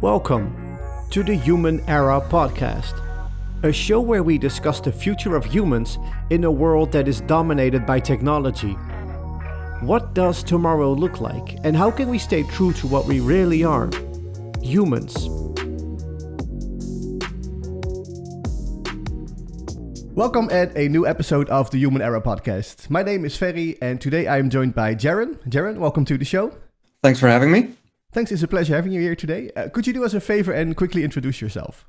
Welcome to the Human Era podcast, a show where we discuss the future of humans in a world that is dominated by technology. What does tomorrow look like, and how can we stay true to what we really are humans? Welcome at a new episode of the Human Era podcast. My name is Ferry, and today I am joined by Jaran. Jaran, welcome to the show. Thanks for having me. Thanks, it's a pleasure having you here today. Uh, could you do us a favor and quickly introduce yourself?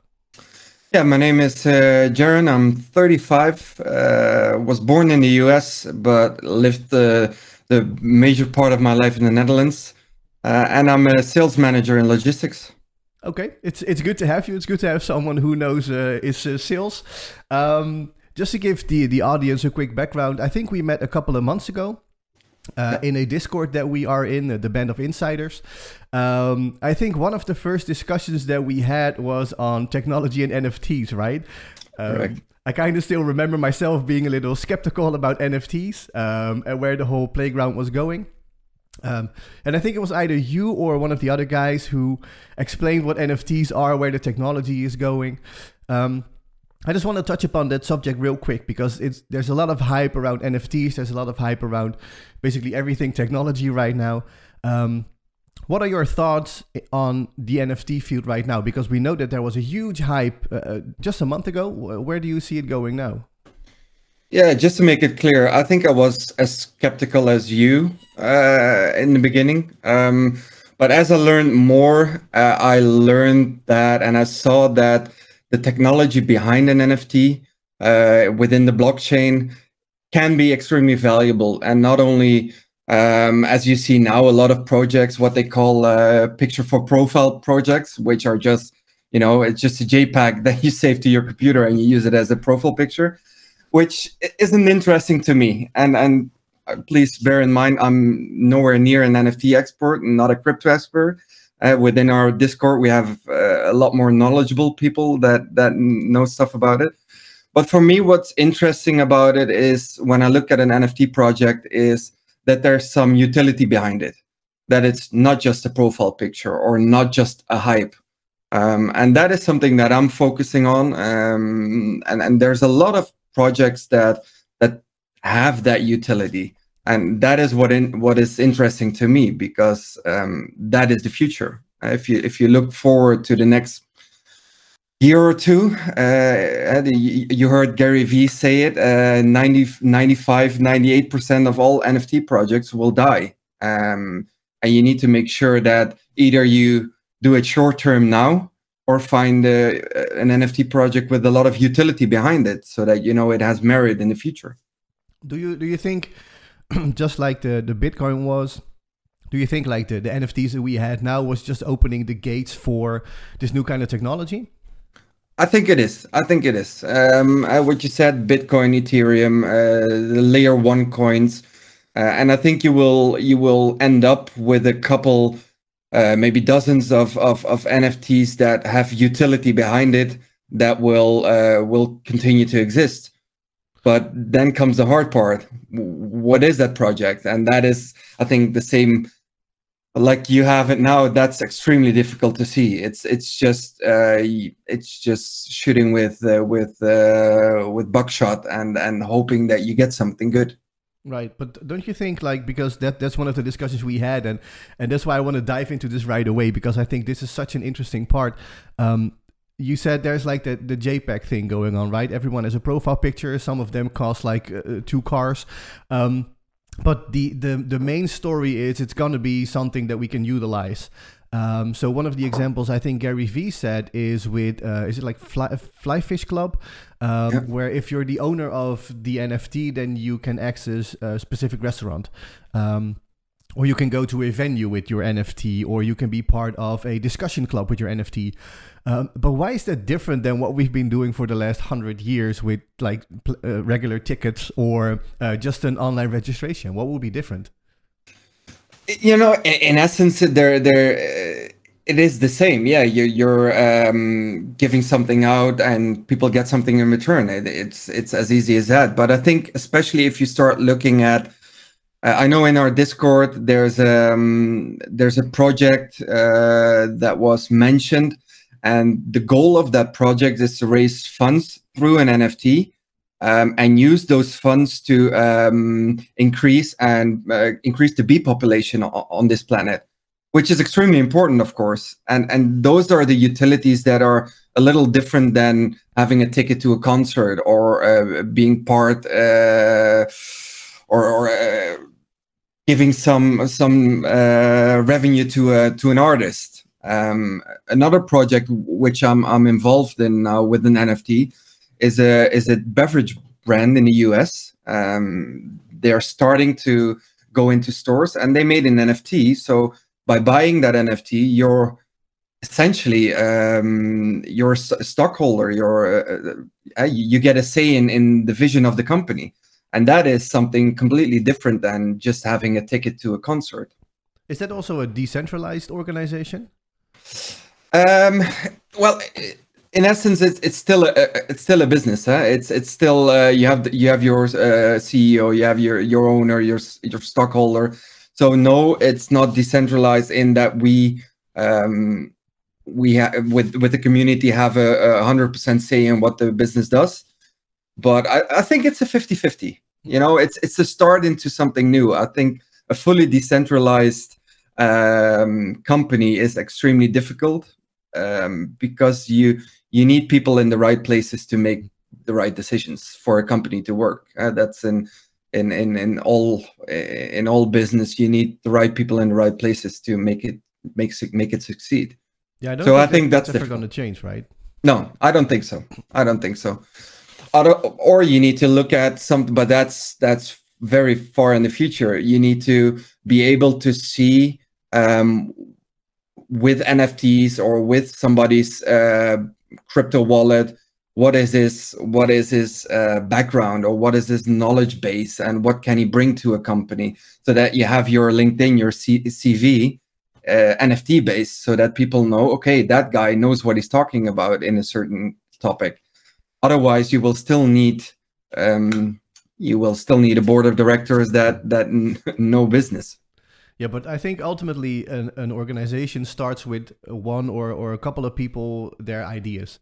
Yeah, my name is uh, Jaran. I'm 35. Uh, was born in the US, but lived the the major part of my life in the Netherlands. Uh, and I'm a sales manager in logistics. Okay, it's it's good to have you. It's good to have someone who knows uh, is uh, sales. Um, just to give the the audience a quick background, I think we met a couple of months ago uh, in a Discord that we are in, the Band of Insiders. Um, I think one of the first discussions that we had was on technology and NFTs, right? Um, I kind of still remember myself being a little skeptical about NFTs um, and where the whole playground was going. Um, and I think it was either you or one of the other guys who explained what NFTs are, where the technology is going. Um, I just want to touch upon that subject real quick because it's there's a lot of hype around NFTs. There's a lot of hype around basically everything technology right now. Um, what are your thoughts on the NFT field right now? Because we know that there was a huge hype uh, uh just a month ago. Where do you see it going now? Yeah, just to make it clear, I think I was as skeptical as you uh, in the beginning. Um, but as I learned more, uh, I learned that and I saw that the technology behind an NFT uh, within the blockchain can be extremely valuable. And not only, um, as you see now, a lot of projects, what they call uh, picture for profile projects, which are just, you know, it's just a JPEG that you save to your computer and you use it as a profile picture, which isn't interesting to me. And and uh, please bear in mind, I'm nowhere near an NFT expert, not a crypto expert. Uh, within our Discord, we have uh, a lot more knowledgeable people that that know stuff about it. But for me, what's interesting about it is when I look at an NFT project is that there's some utility behind it, that it's not just a profile picture or not just a hype. Um, and that is something that I'm focusing on. Um, and, and there's a lot of projects that that have that utility. And that is what in, what is interesting to me because um, that is the future. If you if you look forward to the next year or two. Uh, you heard Gary Vee say it uh, 90, 95, 98% of all NFT projects will die. Um, and you need to make sure that either you do it short term now or find uh, an NFT project with a lot of utility behind it so that you know it has merit in the future. Do you do you think just like the, the Bitcoin was do you think like the, the NFTs that we had now was just opening the gates for this new kind of technology? I think it is. I think it is. Um, uh, what you said, Bitcoin, Ethereum, uh, the layer one coins, uh, and I think you will you will end up with a couple, uh, maybe dozens of, of of NFTs that have utility behind it that will uh, will continue to exist. But then comes the hard part. What is that project? And that is, I think, the same like you have it now that's extremely difficult to see it's it's just uh it's just shooting with uh, with uh with buckshot and and hoping that you get something good right but don't you think like because that that's one of the discussions we had and and that's why i want to dive into this right away because i think this is such an interesting part um you said there's like the, the JPEG thing going on, right? Everyone has a profile picture. Some of them cost like uh, two cars. Um, but the, the the main story is it's going to be something that we can utilize. Um, so one of the examples I think Gary Vee said is with uh, is it like Fly, Fly Fish Club, um, yep. where if you're the owner of the NFT, then you can access a specific restaurant. Um, or you can go to a venue with your NFT, or you can be part of a discussion club with your NFT. Um, but why is that different than what we've been doing for the last hundred years with like uh, regular tickets or uh, just an online registration? What will be different? You know, in, in essence, there, there, uh, it is the same. Yeah, you're, you're um, giving something out, and people get something in return. It, it's it's as easy as that. But I think, especially if you start looking at Uh, I know in our Discord there's um there's a project uh, that was mentioned, and the goal of that project is to raise funds through an NFT um, and use those funds to um, increase and uh, increase the bee population on, on this planet, which is extremely important, of course. And and those are the utilities that are a little different than having a ticket to a concert or uh, being part uh, or, or uh, giving some some uh, revenue to a, to an artist. Um, another project which I'm I'm involved in now with an NFT is a is a beverage brand in the US. Um, they're starting to go into stores and they made an NFT. So by buying that NFT, you're essentially um, stockholder. You're uh, uh, you get a say in in the vision of the company, and that is something completely different than just having a ticket to a concert. Is that also a decentralized organization? Um, well, in essence, it's it's still a it's still a business. Huh? It's it's still uh, you have you have your uh, CEO, you have your your owner, your your stockholder. So no, it's not decentralized in that we um, we with with the community have a hundred percent say in what the business does. But I, I think it's a 50-50. You know, it's it's a start into something new. I think a fully decentralized um, company is extremely difficult um, because you you need people in the right places to make the right decisions for a company to work. Uh, that's in in in in all in all business. You need the right people in the right places to make it make make it succeed. Yeah, I don't so think I think that's, that's ever going to change, right? No, I don't think so. I don't think so. Or, or you need to look at something, but that's that's very far in the future. You need to be able to see um, with NFTs or with somebody's uh, crypto wallet what is his what is his uh, background or what is his knowledge base and what can he bring to a company so that you have your linkedin your C- cv uh, nft base so that people know okay that guy knows what he's talking about in a certain topic. Otherwise you will still need um, you will still need a board of directors that that n- know business yeah, but I think ultimately an, an organization starts with one or, or a couple of people, their ideas.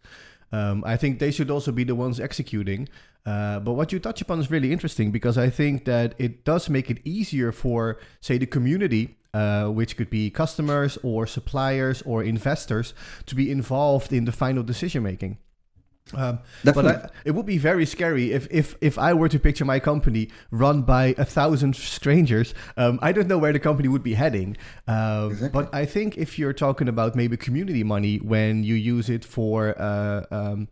Um, I think they should also be the ones executing. Uh, but what you touch upon is really interesting because I think that it does make it easier for, say, the community, uh, which could be customers or suppliers or investors, to be involved in the final decision making. Um, but I, it would be very scary if, if, if I were to picture my company run by a thousand strangers. Um, I don't know where the company would be heading. Uh, exactly. But I think if you're talking about maybe community money when you use it for uh, um,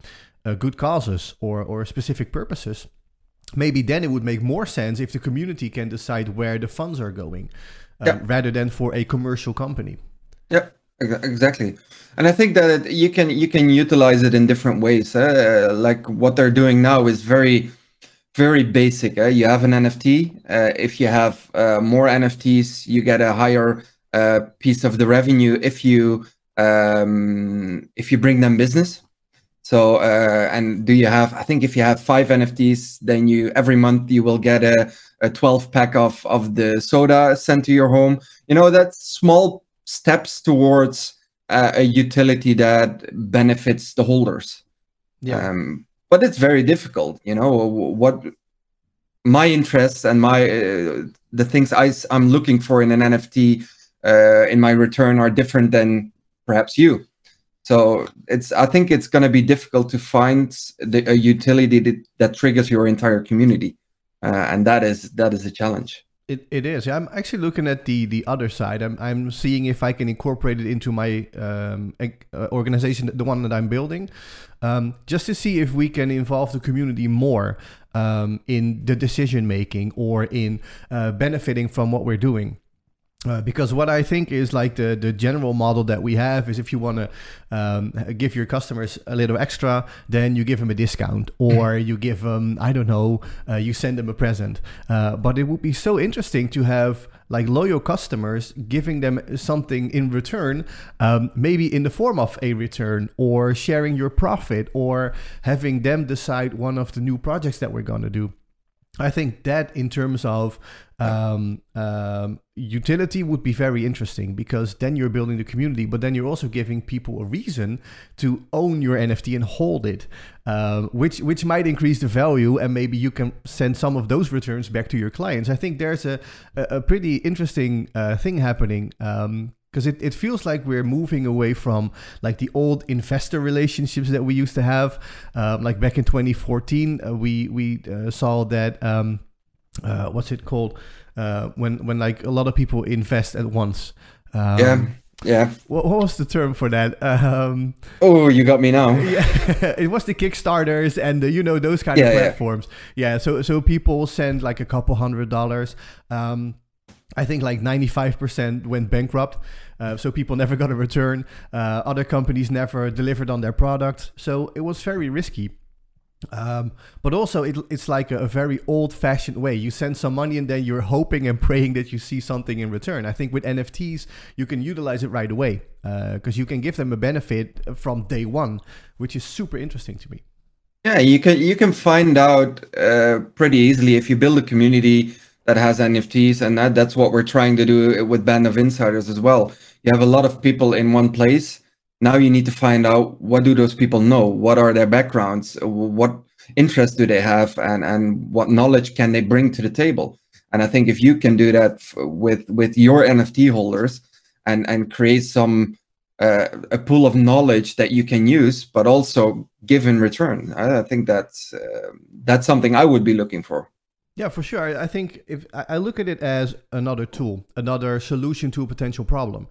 uh, good causes or, or specific purposes, maybe then it would make more sense if the community can decide where the funds are going uh, rather than for a commercial company. Yep. Exactly, and I think that you can you can utilize it in different ways. Uh, like what they're doing now is very very basic. Uh, you have an NFT. Uh, if you have uh, more NFTs, you get a higher uh, piece of the revenue if you um, if you bring them business. So uh, and do you have? I think if you have five NFTs, then you every month you will get a, a 12 pack of of the soda sent to your home. You know that's small steps towards uh, a utility that benefits the holders. Yeah. Um, but it's very difficult, you know. What my interests and my uh, the things I I'm looking for in an NFT uh, in my return are different than perhaps you. So it's I think it's going to be difficult to find the, a utility that, that triggers your entire community, uh, and that is that is a challenge. It, it is. I'm actually looking at the the other side. I'm I'm seeing if I can incorporate it into my um, uh, organization, the one that I'm building, um, just to see if we can involve the community more um, in the decision making or in uh, benefiting from what we're doing. Uh, because what I think is like the, the general model that we have is if you want to um, give your customers a little extra, then you give them a discount or you give them, I don't know, uh, you send them a present. Uh, but it would be so interesting to have like loyal customers giving them something in return, um, maybe in the form of a return or sharing your profit or having them decide one of the new projects that we're going to do. I think that in terms of um, um, utility would be very interesting because then you're building the community, but then you're also giving people a reason to own your NFT and hold it, um, which which might increase the value, and maybe you can send some of those returns back to your clients. I think there's a a, a pretty interesting uh, thing happening. Um, because it, it feels like we're moving away from like the old investor relationships that we used to have um, like back in 2014 uh, we we uh, saw that um, uh, what's it called uh, when when like a lot of people invest at once. Um, yeah. Yeah. What, what, was the term for that? Um, oh, you got me now. Yeah, it was the Kickstarters and the, you know those kind yeah, of platforms. Yeah. yeah. So so people send like a couple hundred dollars. Um, I think like ninety five percent went bankrupt. Uh, so people never got a return. Uh, other companies never delivered on their product. So it was very risky. Um, but also, it, it's like a, a very old fashioned way. You send some money and then you're hoping and praying that you see something in return. I think with NFTs, you can utilize it right away because uh, you can give them a benefit from day one, which is super interesting to me. Yeah, you can you can find out uh, pretty easily if you build a community that has NFTs, and that, that's what we're trying to do with Band of Insiders as well. You have a lot of people in one place. Now you need to find out what do those people know? What are their backgrounds? What interests do they have? And and what knowledge can they bring to the table? And i think if you can do that with with your nft holders and and create some uh, a pool of knowledge that you can use but also give in return i, I think that's uh, that's something i would be looking for yeah, for sure. I think if I look at it as another tool, another solution to a potential problem.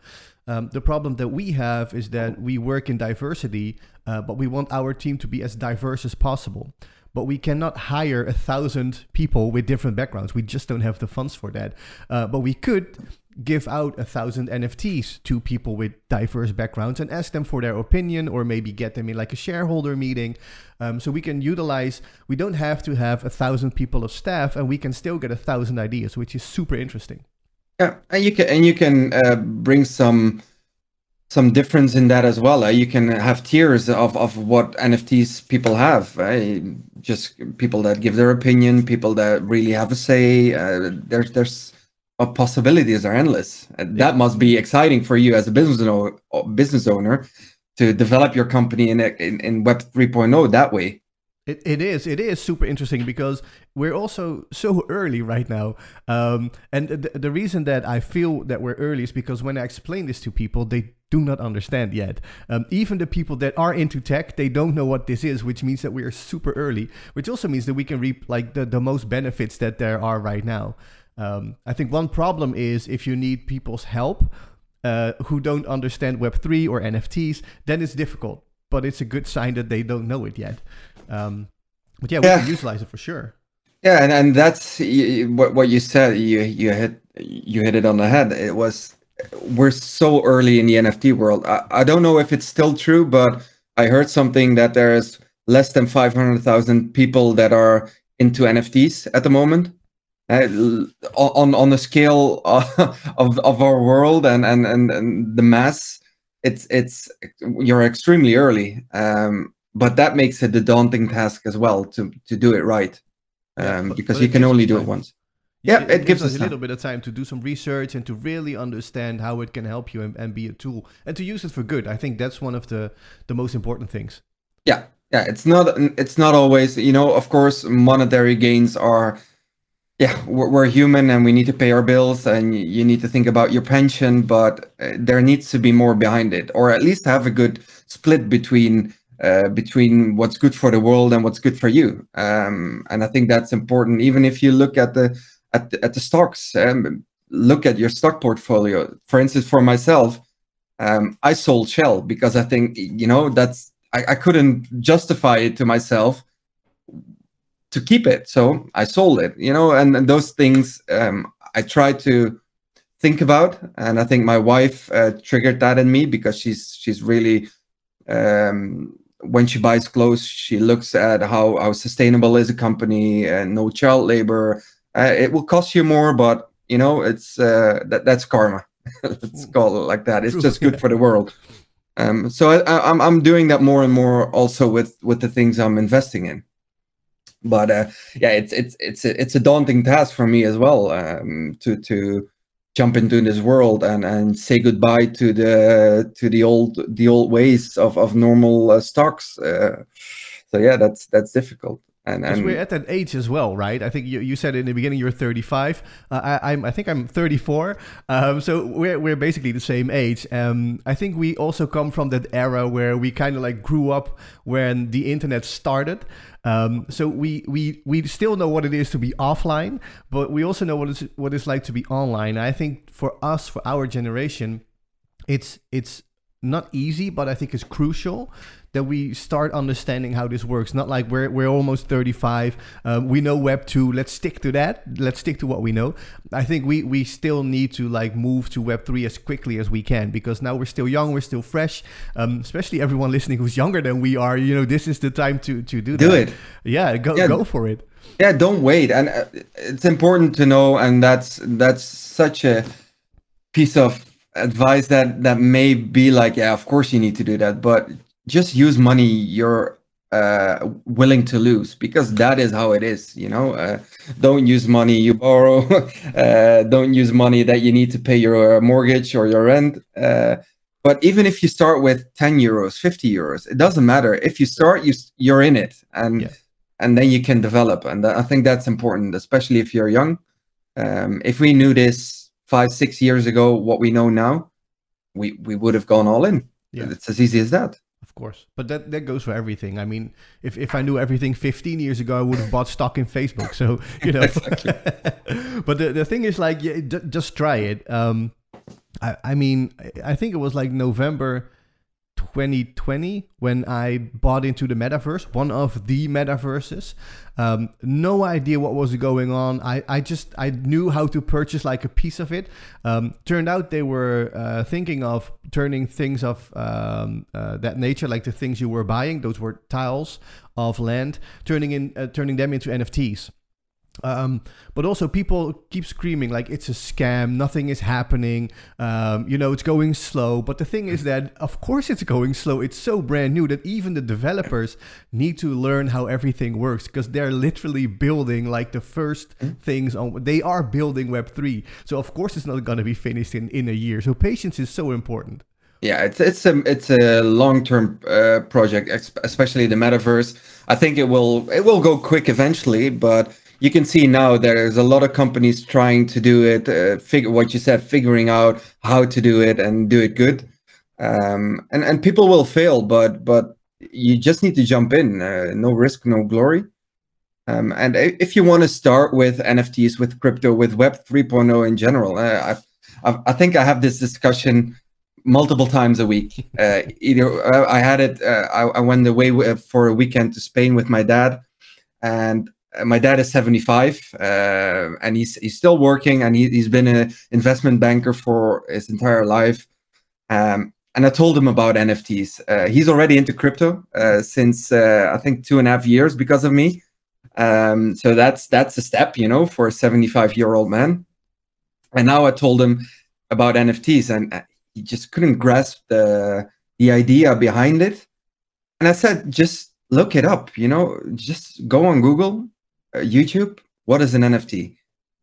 Um, the problem that we have is that we work in diversity, uh, but we want our team to be as diverse as possible. But we cannot hire a thousand people with different backgrounds. We just don't have the funds for that. Uh, but we could give out a thousand NFTs to people with diverse backgrounds and ask them for their opinion or maybe get them in like a shareholder meeting. Um, so we can utilize, we don't have to have a thousand people of staff and we can still get a thousand ideas, which is super interesting. Yeah, and you can and you can uh, bring some some difference in that as well. You can have tiers of, of what NFTs people have. Uh, just people that give their opinion, people that really have a say. Uh, there's there's uh, possibilities are endless. Uh, that must be exciting for you as a business owner, business owner to develop your company in, in, in Web 3.0 that way. It, it is it is super interesting because we're also so early right now um, and the, the reason that i feel that we're early is because when i explain this to people they do not understand yet um, even the people that are into tech they don't know what this is which means that we are super early which also means that we can reap like the, the most benefits that there are right now um, i think one problem is if you need people's help uh, who don't understand web3 or nfts then it's difficult but it's a good sign that they don't know it yet um, but yeah, we yeah. can utilize it for sure. Yeah, and, and that's what what you said. You you hit you hit it on the head. It was we're so early in the NFT world. I, I don't know if it's still true, but I heard something that there's less than five hundred thousand people that are into NFTs at the moment. Uh, on on the scale of of our world and and and, and the mass, it's it's you're extremely early. Um, but that makes it a daunting task as well to to do it right um, yeah, because you can only do it once yeah, it, it, gives, us a little bit of time to do some research and to really understand how it can help you and, and, be a tool and to use it for good. I think that's one of the the most important things. Yeah, yeah. It's not it's not always you know. Of course, monetary gains are. Yeah, we're, human and we need to pay our bills and you need to think about your pension, but uh, there needs to be more behind it, or at least have a good split between uh, between what's good for the world and what's good for you. Um, and I think that's important. Even if you look at the at the, at the stocks, um, look at your stock portfolio. For instance, for myself, um, I sold Shell because I think you know that's I, I couldn't justify it to myself to keep it, so I sold it. You know, and, and those things um, I try to think about, and I think my wife uh, triggered that in me because she's she's really um, when she buys clothes, she looks at how, how sustainable is a company and no child labor. Uh, it will cost you more, but you know it's uh, that that's karma. Let's call it like that. It's just good for the world. Um, so I, I'm I'm doing that more and more also with with the things I'm investing in. But uh, yeah, it's it's it's a, it's a daunting task for me as well um, to to jump into this world and and say goodbye to the to the old the old ways of of normal uh, stocks. Uh, so yeah, that's that's difficult. And, and we're at that age as well, right? I think you, you said in the beginning you're 35. Uh, I, I'm I think I'm 34. Um, so we're we're basically the same age. Um, I think we also come from that era where we kind of like grew up when the internet started. Um, so we, we we still know what it is to be offline, but we also know what it's what it's like to be online. I think for us, for our generation, it's it's not easy, but I think it's crucial that we start understanding how this works. Not like we're we're almost 35, um, we know Web 2. Let's stick to that. Let's stick to what we know. I think we we still need to like move to Web 3 as quickly as we can because now we're still young, we're still fresh. Um, especially everyone listening who's younger than we are. You know, this is the time to to do, do that. it. Yeah, go yeah. go for it. Yeah, don't wait. And uh, it's important to know, and that's that's such a piece of advice that that may be like yeah of course you need to do that but just use money you're uh, willing to lose because that is how it is you know? Uh, don't use money you borrow uh, don't use money that you need to pay your mortgage or your rent uh, but even if you start with 10 euros 50 euros it doesn't matter. If you start you you're in it and yes. and then you can develop and i think that's important especially if you're young. Um, if we knew this five six years ago what we know now we we would have gone all in yeah. it's as easy as that of course, but that that goes for everything. I mean, if if I knew everything 15 years ago, I would have bought stock in Facebook. So you know. but the the thing is, like, yeah, just try it. Um, I I mean, I think it was like November 2020 when I bought into the metaverse, one of the metaverses. Um, no idea what was going on. I, I just I knew how to purchase like a piece of it. Um, turned out they were uh, thinking of turning things of um, uh, that nature, like the things you were buying, those were tiles of land, turning in uh, turning them into NFTs. Um, but also people keep screaming like it's a scam nothing is happening um, you know it's going slow. But the thing is that of course it's going slow. It's so brand new that even the developers need to learn how everything works because they're literally building like the first mm. things on they are building web 3 so of course it's not going to be finished in in a year. So patience is so important. Yeah it's it's a it's a long-term uh, project especially the metaverse. I think it will it will go quick eventually but you can see now there's a lot of companies trying to do it, uh, figure what you said, figuring out how to do it and do it good. Um, and and people will fail, but but you just need to jump in. Uh, no risk, no glory. Um, and if you want to start with NFTs, with crypto, with Web 3.0 in general, uh, I, I think I have this discussion multiple times a week. Uh, either uh, I had it, uh, I, I, went away for a weekend to Spain with my dad, and my dad is 75 uh, and he's he's still working and he, has been an investment banker for his entire life. Um, and i told him about nfts uh, he's already into crypto uh, since uh, i think two and a half years because of me. Um, so that's that's a step you know for a 75 year old man. And now i told him about nfts and uh, he just couldn't grasp the the idea behind it. And i said just look it up you know just go on google uh, YouTube, what is an NFT?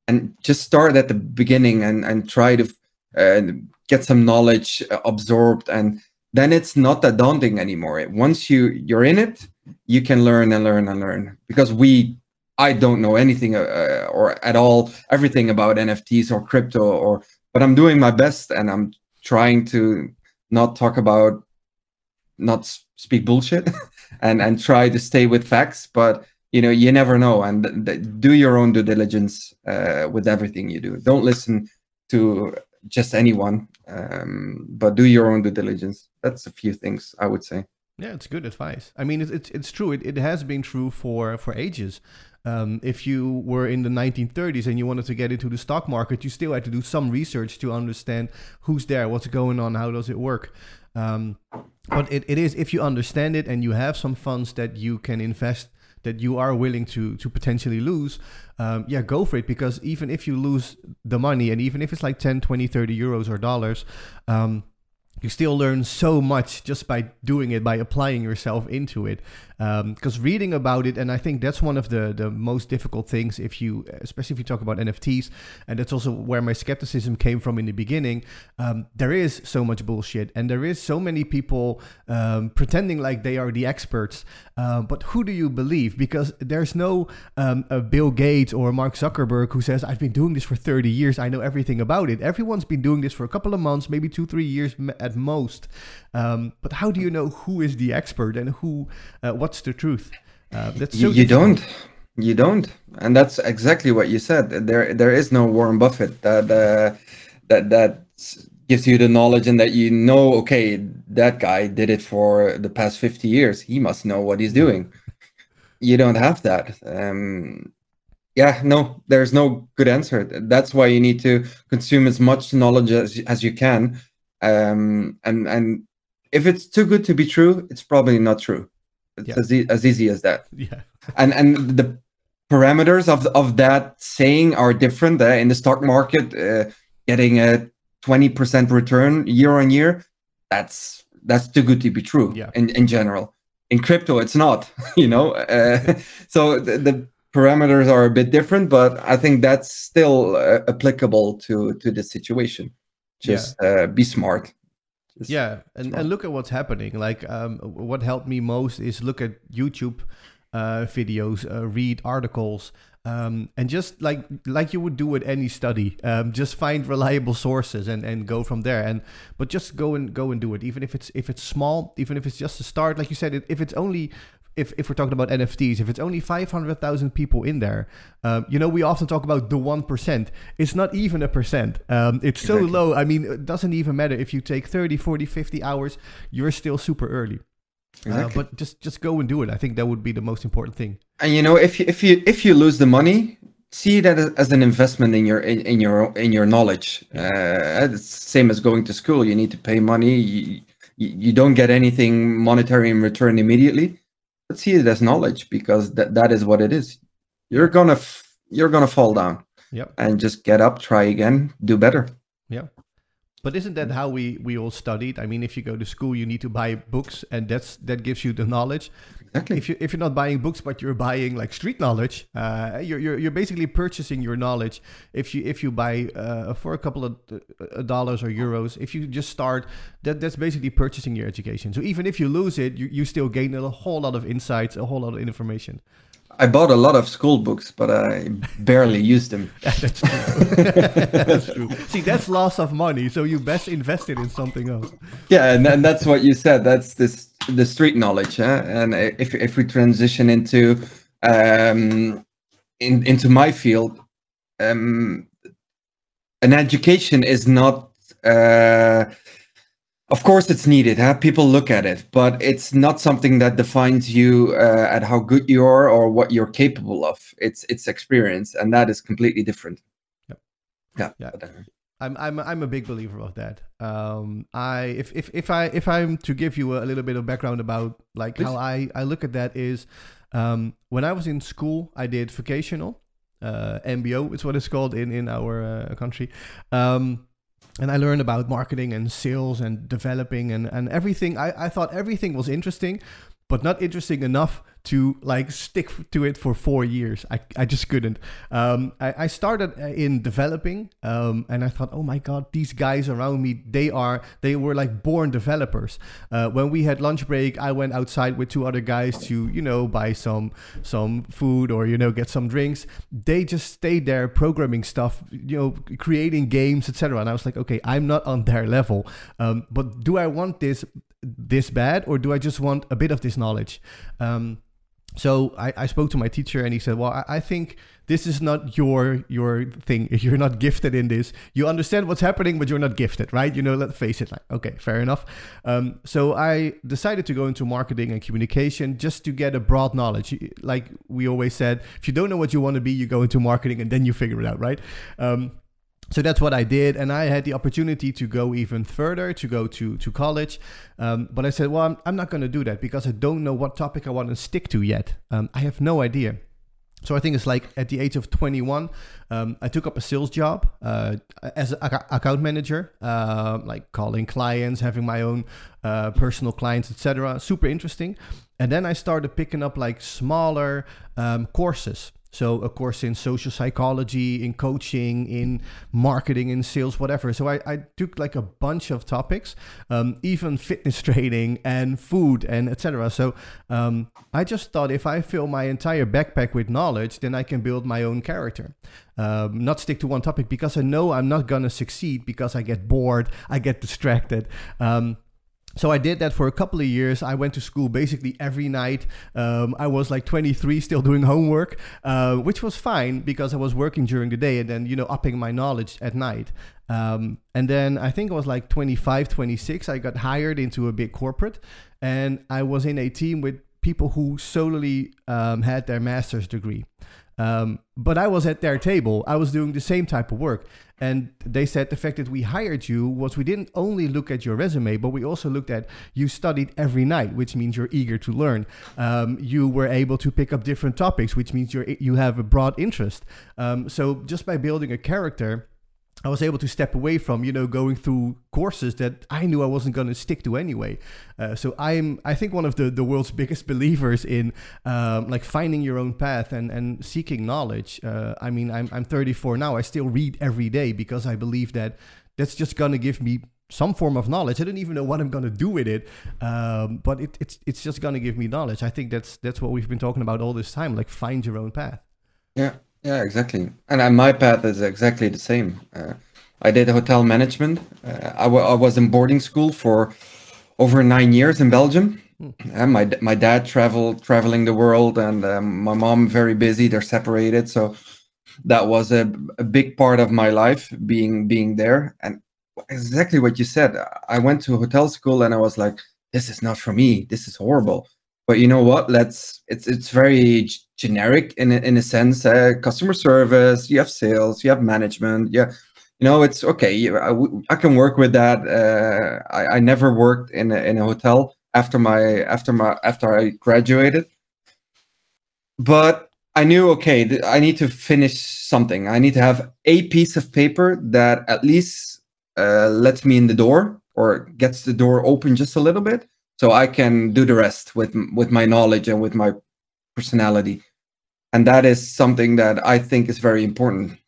And just start at the beginning and, and try to uh, get some knowledge uh, absorbed. And then it's not that daunting anymore. Once you, you're in it, you can learn and learn and learn. Because we, I don't know anything uh, or at all, everything about NFTs or crypto or, but I'm doing my best and I'm trying to not talk about, not speak bullshit and, and try to stay with facts. But you know you never know and th- th- do your own due diligence uh, with everything you do. Don't listen to just anyone um, but do your own due diligence. That's a few things i would say. Yeah it's good advice. I mean it's, it's, it's true. It, it has been true for for ages. Um, if you were in the 1930s and you wanted to get into the stock market you still had to do some research to understand who's there what's going on how does it work. Um, but it, it is if you understand it and you have some funds that you can invest that you are willing to to potentially lose um, yeah go for it. Because even if you lose the money and even if it's like 10 20 30 euros or dollars um, you still learn so much just by doing it, by applying yourself into it. Because um, reading about it, and I think that's one of the, the most difficult things if you, especially if you talk about NFTs, and that's also where my skepticism came from in the beginning. Um, there is so much bullshit, and there is so many people um, pretending like they are the experts. Uh, but who do you believe? Because there's no um, Bill Gates or Mark Zuckerberg who says, I've been doing this for 30 years, I know everything about it. Everyone's been doing this for a couple of months, maybe two, three years at most. Um, but how do you know who is the expert and who, uh, what's the truth? Uh, that's so you, you don't. You don't, and that's exactly what you said. There, there is no Warren Buffett that uh, that that gives you the knowledge and that you know. Okay, that guy did it for the past fifty years. He must know what he's doing. You don't have that. Um, yeah, no, there's no good answer. That's why you need to consume as much knowledge as as you can um, and and if it's too good to be true, it's probably not true. It's yeah. as, e- as easy as that. Yeah. And and the parameters of of that saying are different. Uh, in the stock market, uh, getting a twenty percent return year on year, that's that's too good to be true. Yeah. In in general, in crypto, it's not. You know, uh, so the, the parameters are a bit different, but I think that's still uh, applicable to to the situation just yeah. uh, be smart just yeah and, smart. and look at what's happening like um, what helped me most is look at youtube uh, videos uh, read articles um, and just like like you would do with any study um, just find reliable sources and, and go from there and but just go and go and do it even if it's if it's small even if it's just a start like you said if it's only if, if we're talking about NFTs, if it's only 500,000 people in there, um, you know, we often talk about the 1%. It's not even a percent. Um, it's exactly. so low. I mean, it doesn't even matter if you take 30, 40, 50 hours, you're still super early. Uh, exactly. Uh, but just just go and do it. I think that would be the most important thing. And you know, if you, if you if you lose the money, see that as an investment in your in, in your in your knowledge. Uh, it's same as going to school. You need to pay money. You, you don't get anything monetary in return immediately see it as knowledge because that, that is what it is. You're gonna f- you're gonna fall down. Yep. and just get up try again do better. Yeah but isn't that how we we all studied i mean if you go to school you need to buy books and that's that gives you the knowledge Exactly. If you if you're not buying books, but you're buying like street knowledge, uh, you're, you're you're basically purchasing your knowledge. If you if you buy uh, for a couple of uh, dollars or euros, if you just start, that that's basically purchasing your education. So even if you lose it, you, you still gain a whole lot of insights, a whole lot of information. I bought a lot of school books, but I barely used them. that's true. that's true. See, that's loss of money. So you best invest it in something else. Yeah, and, and that's what you said. That's this the street knowledge. Huh? And if if we transition into um, in, into my field, um, an education is not. Uh, of course, it's needed. Huh? People look at it, but it's not something that defines you uh, at how good you are or what you're capable of. It's it's experience, and that is completely different. Yep. Yeah. Yeah. Uh, I'm I'm I'm a big believer of that. Um, I if if if I if I'm to give you a, little bit of background about like Please. how I I look at that is, um, when I was in school, I did vocational, uh, MBO It's what it's called in in our uh, country. Um, and I learned about marketing and sales and developing and, and everything. I, I thought everything was interesting, but not interesting enough to like stick to it for four years. I, I just couldn't. Um, I, I started uh, in developing, um, and I thought, oh my god, these guys around me, they are they were like born developers. Uh, when we had lunch break, I went outside with two other guys to you know buy some some food or you know get some drinks. They just stayed there programming stuff, you know, creating games, etc. And I was like, okay, I'm not on their level, um, but do I want this? This bad or do I just want a bit of this knowledge? Um, so I, I spoke to my teacher and he said, well, I, I think this is not your your thing. If you're not gifted in this. You understand what's happening, but you're not gifted, right? You know, let's face it. Like, okay, fair enough. Um, so I decided to go into marketing and communication just to get a broad knowledge. Like we always said, if you don't know what you want to be, you go into marketing and then you figure it out, right? Um, so that's what I did, and I had the opportunity to go even further, to go to to college. Um, but I said, well, I'm, I'm not going to do that because I don't know what topic I want to stick to yet. Um, I have no idea. So I think it's like at the age of 21, um, I took up a sales job uh, as an account manager, uh, like calling clients, having my own uh, personal clients, etc. Super interesting. And then I started picking up like smaller um, courses. So, of course in social psychology, in coaching, in marketing, in sales, whatever. So, I, I took like a bunch of topics, um, even fitness training and food and etc. So, um, I just thought if I fill my entire backpack with knowledge, then I can build my own character. Um, not stick to one topic because I know I'm not gonna succeed because I get bored, I get distracted. Um, so I did that for a couple of years. I went to school basically every night. Um, I was like 23, still doing homework, uh, which was fine because I was working during the day and then, you know, upping my knowledge at night. Um, and then I think I was like 25, 26. I got hired into a big corporate and I was in a team with people who solely um, had their master's degree. Um, but I was at their table. I was doing the same type of work. And they said the fact that we hired you was we didn't only look at your resume, but we also looked at you studied every night, which means you're eager to learn. Um, you were able to pick up different topics, which means you're you have a broad interest. Um, so just by building a character, I was able to step away from you know going through courses that I knew I wasn't going to stick to anyway. Uh, so I'm I think one of the, the world's biggest believers in um, like finding your own path and and seeking knowledge. Uh, I mean I'm I'm 34 now. I still read every day because I believe that that's just going to give me some form of knowledge. I don't even know what I'm going to do with it, um, but it, it's it's just going to give me knowledge. I think that's that's what we've been talking about all this time. Like find your own path. Yeah. Yeah, exactly. And my path is exactly the same. Uh, I did hotel management. Uh, I, w- I was in boarding school for over nine years in Belgium. Mm. And my my dad traveled traveling the world, and um, my mom very busy. They're separated, so that was a, a big part of my life being being there. And exactly what you said. I went to hotel school, and I was like, "This is not for me. This is horrible." But you know what? Let's. It's it's very generic in a, in a sense. Uh, customer service, you have sales, you have management. Yeah, you know it's okay. I, I can work with that. Uh, I, I never worked in a, in a hotel after my after my after I graduated, but I knew okay. Th- I need to finish something. I need to have a piece of paper that at least uh, lets me in the door or gets the door open just a little bit so I can do the rest with with my knowledge and with my personality and that is something that I think is very important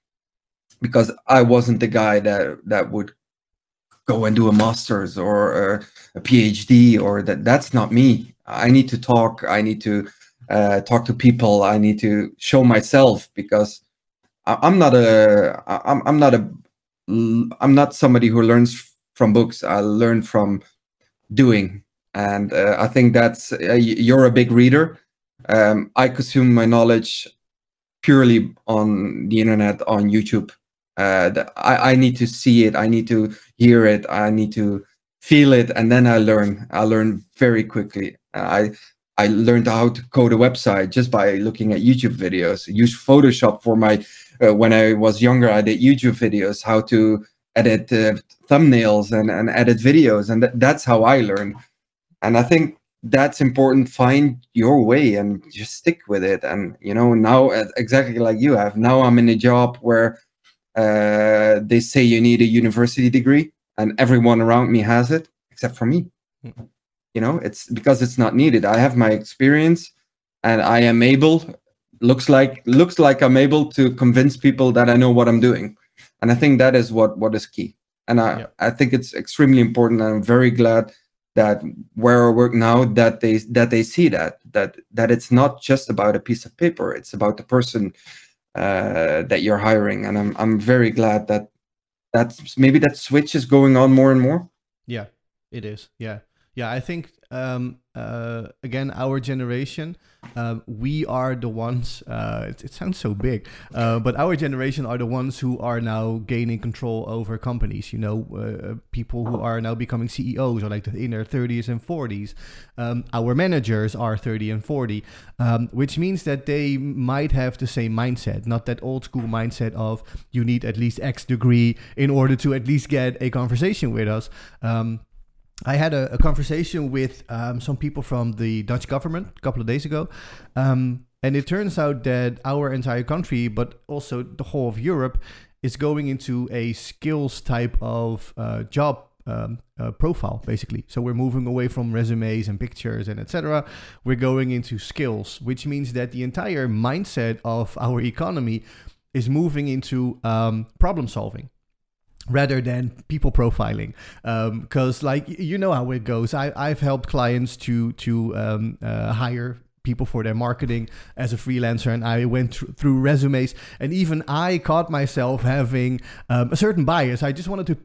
because I wasn't the guy that that would go and do a master's or a, PhD or that that's not me. I need to talk. I need to uh, talk to people. I need to show myself because I'm not a I'm I'm not a I'm not somebody who learns from books. I learn from doing, and uh, I think that's uh, you're a big reader um, I consume my knowledge purely on the internet, on YouTube. Uh, I, I need to see it, I need to hear it, I need to feel it, and then I learn. I learn very quickly. I I learned how to code a website just by looking at YouTube videos. Use Photoshop for my uh, when I was younger. I did YouTube videos how to edit uh, thumbnails and, and edit videos, and th- that's how I learned. And I think that's important. Find your way and just stick with it. And you know now exactly like you have now i'm in a job where uh, they say you need a university degree and everyone around me has it except for me. Mm-hmm. you know it's because it's not needed. I have my experience and i am able looks like looks like i'm able to convince people that i know what i'm doing. And i think that is what what is key. And i yep. i think it's extremely important and i'm very glad that where I work now that they that they see that that that it's not just about a piece of paper it's about the person uh, that you're hiring. And I'm I'm very glad that that's maybe that switch is going on more and more. Yeah it is. Yeah yeah I think um, uh, again, our generation, uh, we are the ones. Uh, it, it, sounds so big, uh, but our generation are the ones who are now gaining control over companies. You know, uh, people who are now becoming CEOs are like in their thirties and forties. Um, our managers are thirty and forty, um, which means that they might have the same mindset, not that old school mindset of you need at least X degree in order to at least get a conversation with us. Um, I had a, a conversation with um, some people from the Dutch government a couple of days ago. Um, And it turns out that our entire country, but also the whole of Europe, is going into a skills type of uh, job um, uh, profile basically so we're moving away from resumes and pictures and etc we're going into skills which means that the entire mindset of our economy is moving into um, problem solving rather than people profiling. Because um, like you know how it goes. I, i've helped clients to to um, uh, hire people for their marketing as a freelancer and i went th- through resumes and even i caught myself having um, a certain bias. I just wanted to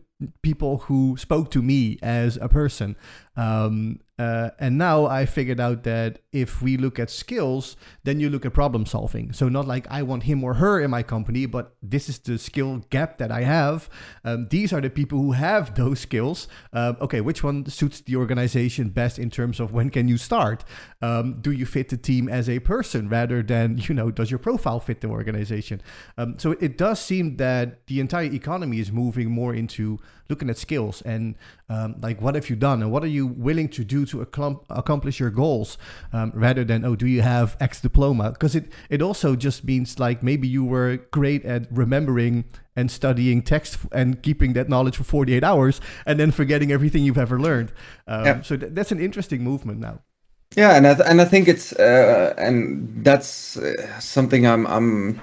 people who spoke to me as a person um, uh, and now I figured out that if we look at skills, then you look at problem solving. So not like I want him or her in my company, but this is the skill gap that I have. Um, these are the people who have those skills. Um, okay, which one suits the organization best in terms of when can you start? Um, do you fit the team as a person rather than you know does your profile fit the organization? Um, so it does seem that the entire economy is moving more into looking at skills and um, like what have you done? And what are you willing to do to ac- accomplish your goals um, rather than oh do you have x diploma? Because it it also just means like maybe you were great at remembering and studying text and keeping that knowledge for 48 hours and then forgetting everything you've ever learned. Um, yeah. so th- that's an interesting movement now. Yeah and I, th- and I think it's uh, and that's uh, something i'm i'm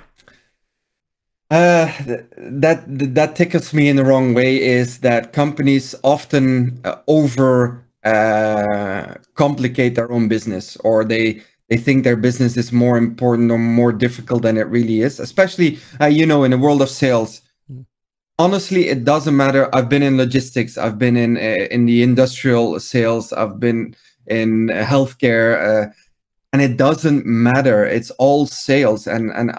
uh, that that tickles me in the wrong way is that companies often uh, over uh, complicate their own business, or they they think their business is more important or more difficult than it really is. Especially, uh, you know, in the world of sales. Hmm. Honestly, it doesn't matter. I've been in logistics. I've been in uh, in the industrial sales. I've been in healthcare, uh, and it doesn't matter. It's all sales, and and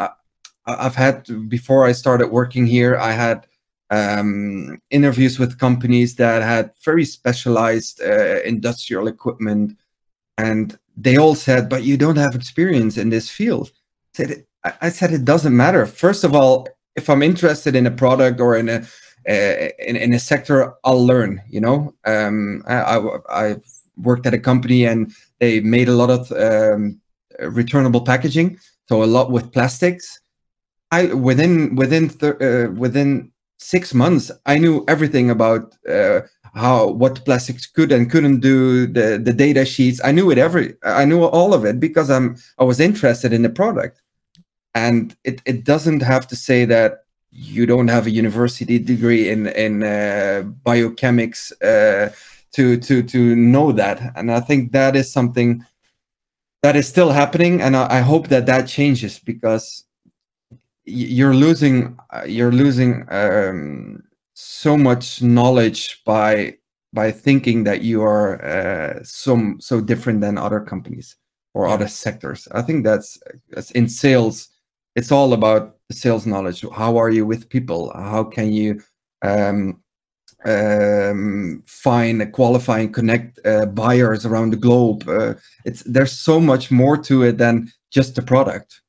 I've had before I started working here, I had um, interviews with companies that had very specialized uh, industrial equipment, and they all said, "But you don't have experience in this field." I said, I said it doesn't matter. First of all, if I'm interested in a product or in a uh, in, in a sector, I'll learn. You know, um, I, I, I worked at a company and they made a lot of um, returnable packaging, so a lot with plastics I within within uh, within six months, I knew everything about uh, how what plastics could and couldn't do, the the data sheets. I knew it every. I knew all of it because I'm I was interested in the product, and it it doesn't have to say that you don't have a university degree in in uh, biochemics uh, to to to know that. And I think that is something that is still happening, and I, I hope that that changes because you're losing uh, you're losing um, so much knowledge by by thinking that you are uh, so so different than other companies or other sectors. I think that's, that's in sales. It's all about sales knowledge. How are you with people? How can you um, um, find, qualify, and connect uh, buyers around the globe? Uh, it's there's so much more to it than just the product.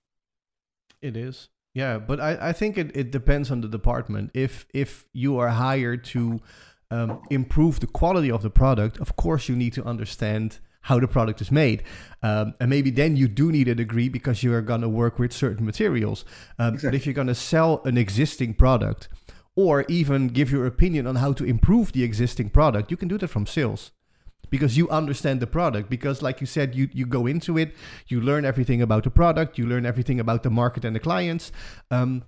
It is. Yeah, but I, I think it, it depends on the department. If if you are hired to um, improve the quality of the product, of course you need to understand how the product is made. Um, and maybe then you do need a degree because you are going to work with certain materials. Um, exactly. But if you're going to sell an existing product or even give your opinion on how to improve the existing product, you can do that from sales because you understand the product because like you said you you go into it you learn everything about the product you learn everything about the market and the clients um,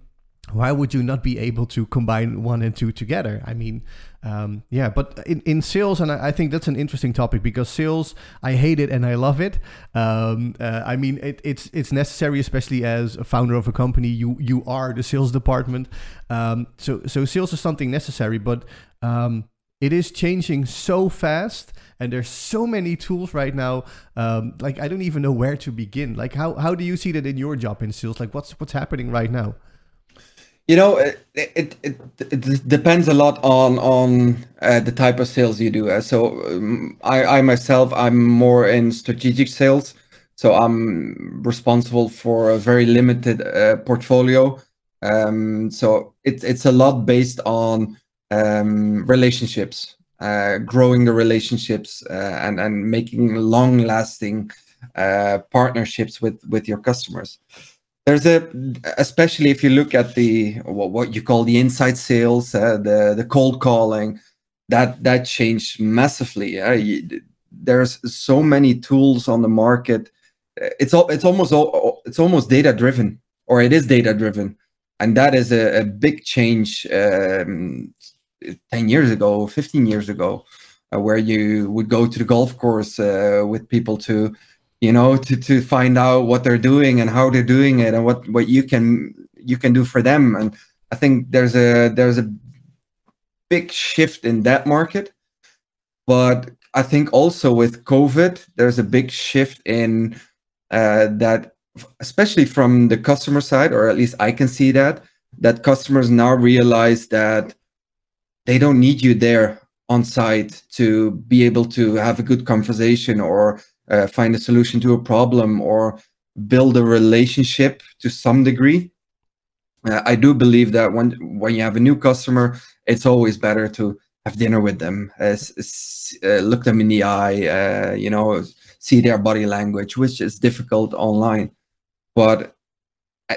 why would you not be able to combine one and two together? I mean um, yeah but in, in sales and I, I, think that's an interesting topic because sales i hate it and i love it. Um, uh, i mean it, it's it's necessary especially as a founder of a company you you are the sales department. Um, so so sales is something necessary but um, it is changing so fast and there's so many tools right now um, like i don't even know where to begin. Like how, how do you see that in your job in sales? Like what's what's happening right now? You know it it, it, it depends a lot on on uh, the type of sales you do. Uh, so um, i i myself i'm more in strategic sales. So i'm responsible for a very limited uh, portfolio. Um, so it's it's a lot based on um, relationships, uh, growing the relationships, uh, and and making long lasting uh, partnerships with with your customers. There's a, especially if you look at the what, what you call the inside sales, uh, the the cold calling, that that changed massively. You, there's so many tools on the market. It's all it's almost it's almost data driven, or it is data driven, and that is a, a big change. Um, 10 years ago 15 years ago uh, where you would go to the golf course uh, with people to you know to to find out what they're doing and how they're doing it and what what you can you can do for them. And i think there's a there's a big shift in that market. But i think also with covid there's a big shift in uh, that especially from the customer side or at least i can see that that customers now realize that they don't need you there on site to be able to have a good conversation or uh, find a solution to a problem or build a relationship to some degree. Uh, I do believe that when when you have a new customer, it's always better to have dinner with them, uh, uh, look them in the eye, uh, you know, see their body language, which is difficult online. But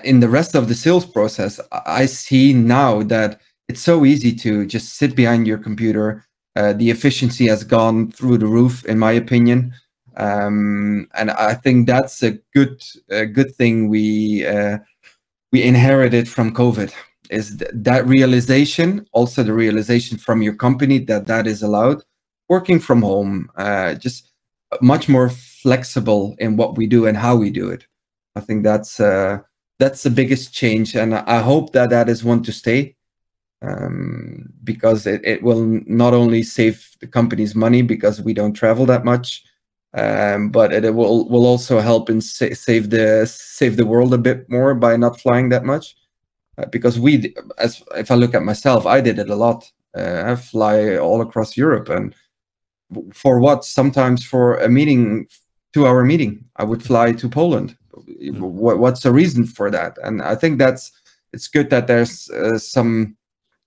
in the rest of the sales process, I see now that it's so easy to just sit behind your computer. Uh, the efficiency has gone through the roof, in my opinion um, and I think that's a good a good thing we uh, we inherited from COVID is th- that realization, also the realization from your company that that is allowed, working from home, uh, just much more flexible in what we do and how we do it. I think that's uh, that's the biggest change, and I hope that that is one to stay. Um, because it, it will not only save the company's money because we don't travel that much, um, but it, will will also help in sa- save the save the world a bit more by not flying that much. Uh, because we, as if I look at myself, I did it a lot. Uh, I fly all across Europe, and for what? Sometimes for a meeting, two-hour meeting, I would fly to Poland. Mm-hmm. What, what's the reason for that? And I think that's it's good that there's uh, some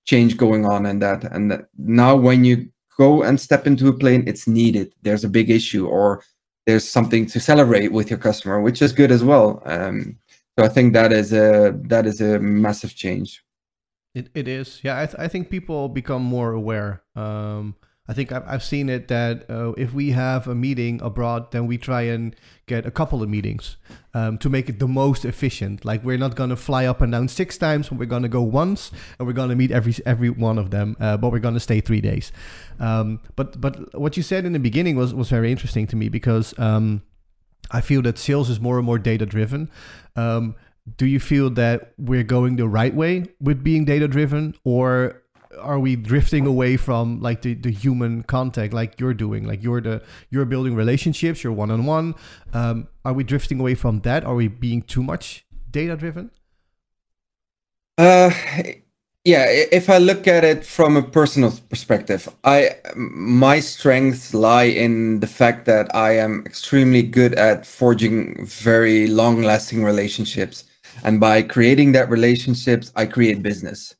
change going on in that. And now, when you go and step into a plane, it's needed. There's a big issue or there's something to celebrate with your customer, which is good as well. Um, so I think that is a that is a massive change. It it is, yeah. I th- I think people become more aware. Um, I think I've, seen it that uh, if we have a meeting abroad, then we try and get a couple of meetings um, to make it the most efficient. Like we're not to fly up and down six times, we're to go once and we're to meet every every one of them, uh, but we're to stay three days. Um, but but what you said in the beginning was was very interesting to me because um, I feel that sales is more and more data driven. Um, do you feel that we're going the right way with being data driven, or are we drifting away from like the, the human contact like you're doing? Like you're the you're building relationships you're one-on-one. Um, are we drifting away from that? Are we being too much data driven uh yeah if i look at it from a personal perspective i my strengths lie in the fact that i am extremely good at forging very long lasting relationships. And by creating that relationships i create business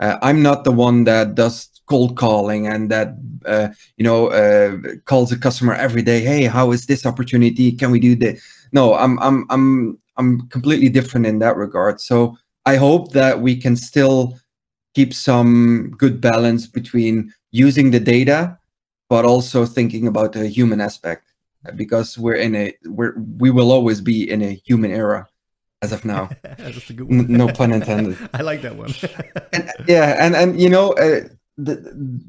uh, I'm not the one that does cold calling and that uh, you know uh, calls a customer every day. Hey, how is this opportunity? Can we do this? No, I'm I'm I'm I'm completely different in that regard. So I hope that we can still keep some good balance between using the data, but also thinking about the human aspect because we're in a we're we will always be in a human era as of now. no pun intended. I like that one. and, yeah, and and you know uh, the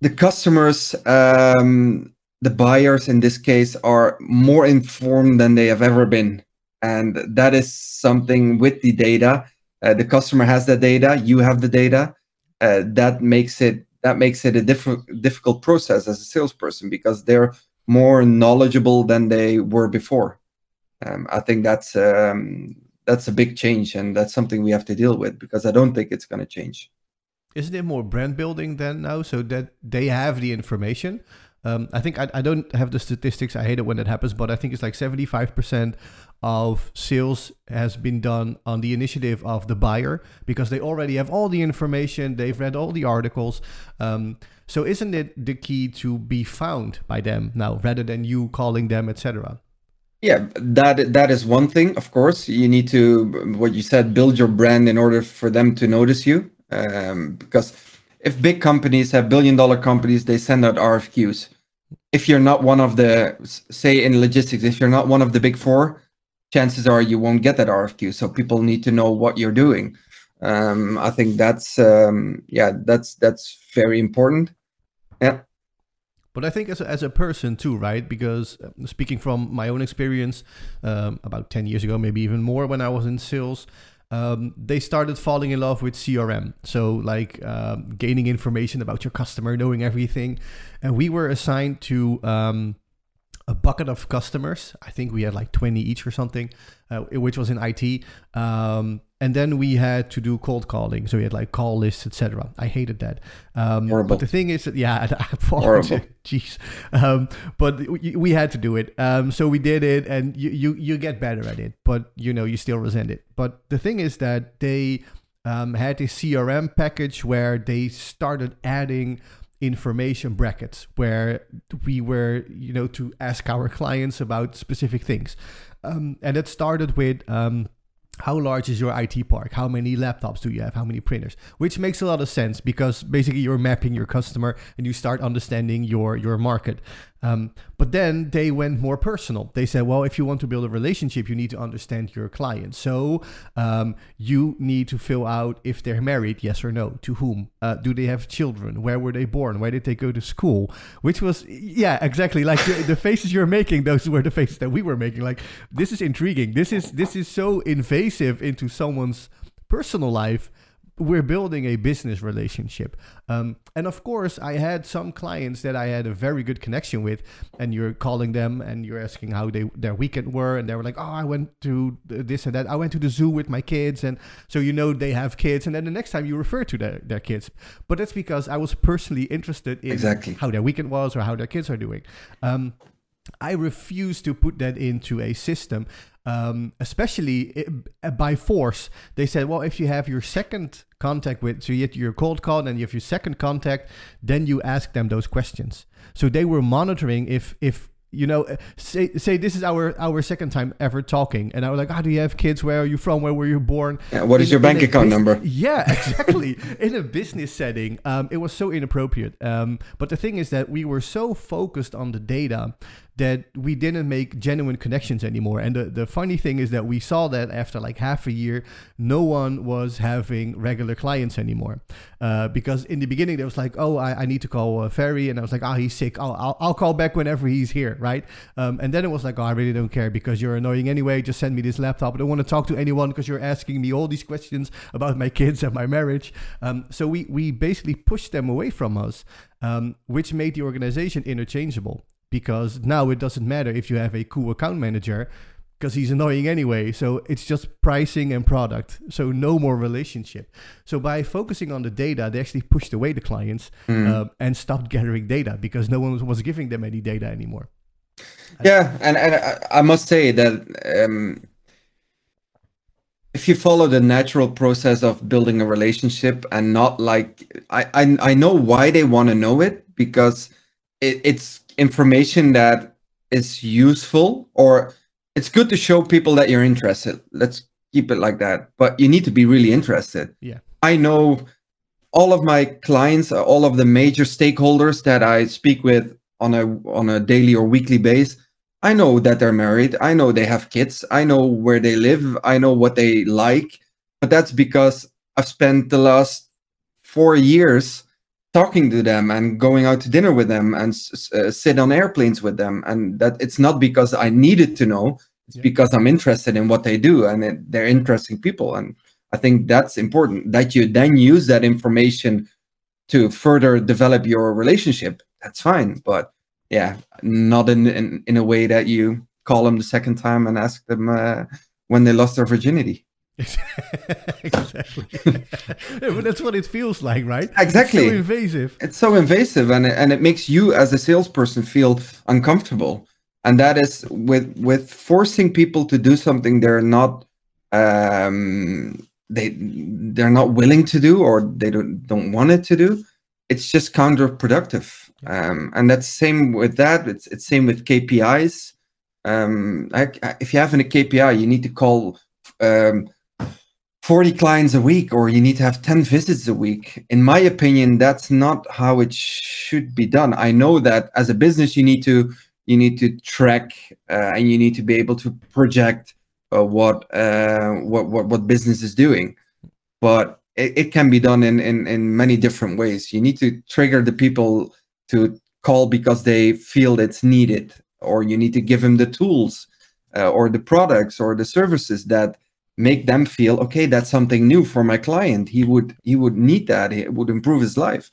the customers, um, the buyers in this case, are more informed than they have ever been, and that is something with the data. Uh, the customer has the data, you have the data. Uh, that makes it that makes it a diff- difficult process as a salesperson because they're more knowledgeable than they were before um, I think that's um, that's a big change, and that's something we have to deal with because I don't think it's going to change. Isn't it more brand building then now, so that they have the information? Um, I think I, I don't have the statistics. I hate it when that happens, but I think it's like seventy five percent of sales has been done on the initiative of the buyer because they already have all the information, they've read all the articles. Um, so isn't it the key to be found by them now rather than you calling them, etc.? Yeah, that that is one thing. Of course, you need to what you said, build your brand in order for them to notice you. Um, because if big companies have billion dollar companies, they send out RFQs. If you're not one of the, say in logistics, if you're not one of the big four, chances are you won't get that RFQ. So people need to know what you're doing. Um, I think that's um, yeah, that's that's very important. Yeah. But I think as a, as a person too, right? Because uh, speaking from my own experience, um, about ten years ago, maybe even more, when I was in sales, um, they started falling in love with CRM. So, like um, gaining information about your customer, knowing everything. And we were assigned to um, a bucket of customers. I think we had like 20 each or something, uh, which was in IT. And then we had to do cold calling. So we had like call lists, etc. I hated that. Um, Horrible. But the thing is, that, yeah, Horrible. Jeez. Um, but we had to do it. Um, so we did it, and you, you you get better at it. But you know, you still resent it. But the thing is that they um, had a CRM package where they started adding information brackets where we were, you know, to ask our clients about specific things. Um, and it started with um, how large is your IT park? How many laptops do you have? How many printers? Which makes a lot of sense because basically you're mapping your customer and you start understanding your your market. Um, but then they went more personal. They said, well, if you want to build a relationship, you need to understand your client. So um, you need to fill out if they're married, yes or no, to whom, uh, do they have children, where were they born, where did they go to school, which was, yeah, exactly like the, the faces you're making. Those were the faces that we were making. Like this is intriguing. This is this is so invasive into someone's personal life we're building a business relationship. Um, and of course, I had some clients that I had a very good connection with, and you're calling them and you're asking how they their weekend were, and they were like, "Oh, I went to this and that. I went to the zoo with my kids," and so you know they have kids, and then the next time you refer to their, their kids. But that's because I was personally interested in exactly. how their weekend was or how their kids are doing. Um, I refuse to put that into a system um, especially it, uh, by force. They said, well, if you have your second contact with, so you get your cold call and you have your second contact, then you ask them those questions. So they were monitoring if if you know uh, say say this is our our second time ever talking. And i was like how oh, do you have kids? Where are you from? Where were you born? Yeah, what is in, your bank account number? Yeah exactly. In a business setting um, it was so inappropriate. Um, but the thing is that we were so focused on the data that we didn't make genuine connections anymore. And the, the funny thing is that we saw that after like half a year, no one was having regular clients anymore. Uh, because in the beginning, there was like, oh, I, I need to call uh, Ferry. And I was like, oh, he's sick. Oh, I'll, I'll call back whenever he's here, right? Um, and then it was like, oh, I really don't care because you're annoying anyway. Just send me this laptop. I don't want to talk to anyone because you're asking me all these questions about my kids and my marriage. Um, so we, we basically pushed them away from us. Um, which made the organization interchangeable because now it doesn't matter if you have a cool account manager because he's annoying anyway. So it's just pricing and product. So no more relationship. So by focusing on the data, they actually pushed away the clients mm. uh, and stopped gathering data because no one was giving them any data anymore. Yeah, and, and I must say that um, if you follow the natural process of building a relationship and not like I I, I know why they want to know it because it, it's information that is useful or it's good to show people that you're interested. Let's keep it like that. But you need to be really interested. Yeah. I know all of my clients, uh, all of the major stakeholders that I speak with on a on a daily or weekly base. I know that they're married. I know they have kids. I know where they live. I know what they like. But that's because I've spent the last four years talking to them and going out to dinner with them and uh, sit on airplanes with them. And that it's not because i needed to know it's yeah. because i'm interested in what they do and it, they're interesting people. And i think that's important that you then use that information to further develop your relationship. That's fine but yeah not in in, in a way that you call them the second time and ask them uh, when they lost their virginity exactly. but that's what it feels like, right? Exactly. It's so invasive. It's so invasive, and it, and it makes you as a salesperson feel uncomfortable. And that is with with forcing people to do something they're not um, they they're not willing to do or they don't don't want it to do. It's just counterproductive. Um, and that's same with that. It's it's same with KPIs Um, like if you have a KPI, you need to call um, 40 clients a week or you need to have 10 visits a week. In my opinion, that's not how it should be done. I know that as a business, you need to you need to track uh, and you need to be able to project uh, what, uh, what what what business is doing. But it, it can be done in, in in many different ways. You need to trigger the people to call because they feel it's needed, or you need to give them the tools uh, or the products or the services that make them feel okay that's something new for my client he would he would need that it would improve his life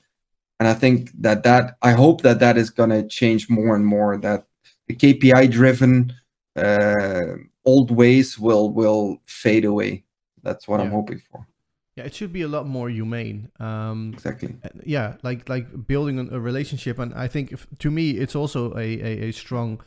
and i think that that i hope that that is going to change more and more that the kpi driven uh, old ways will will fade away that's what yeah. i'm hoping for yeah, it should be a lot more humane. Um, exactly. Yeah, like like building a relationship, and I think if, to me it's also a, a, a strong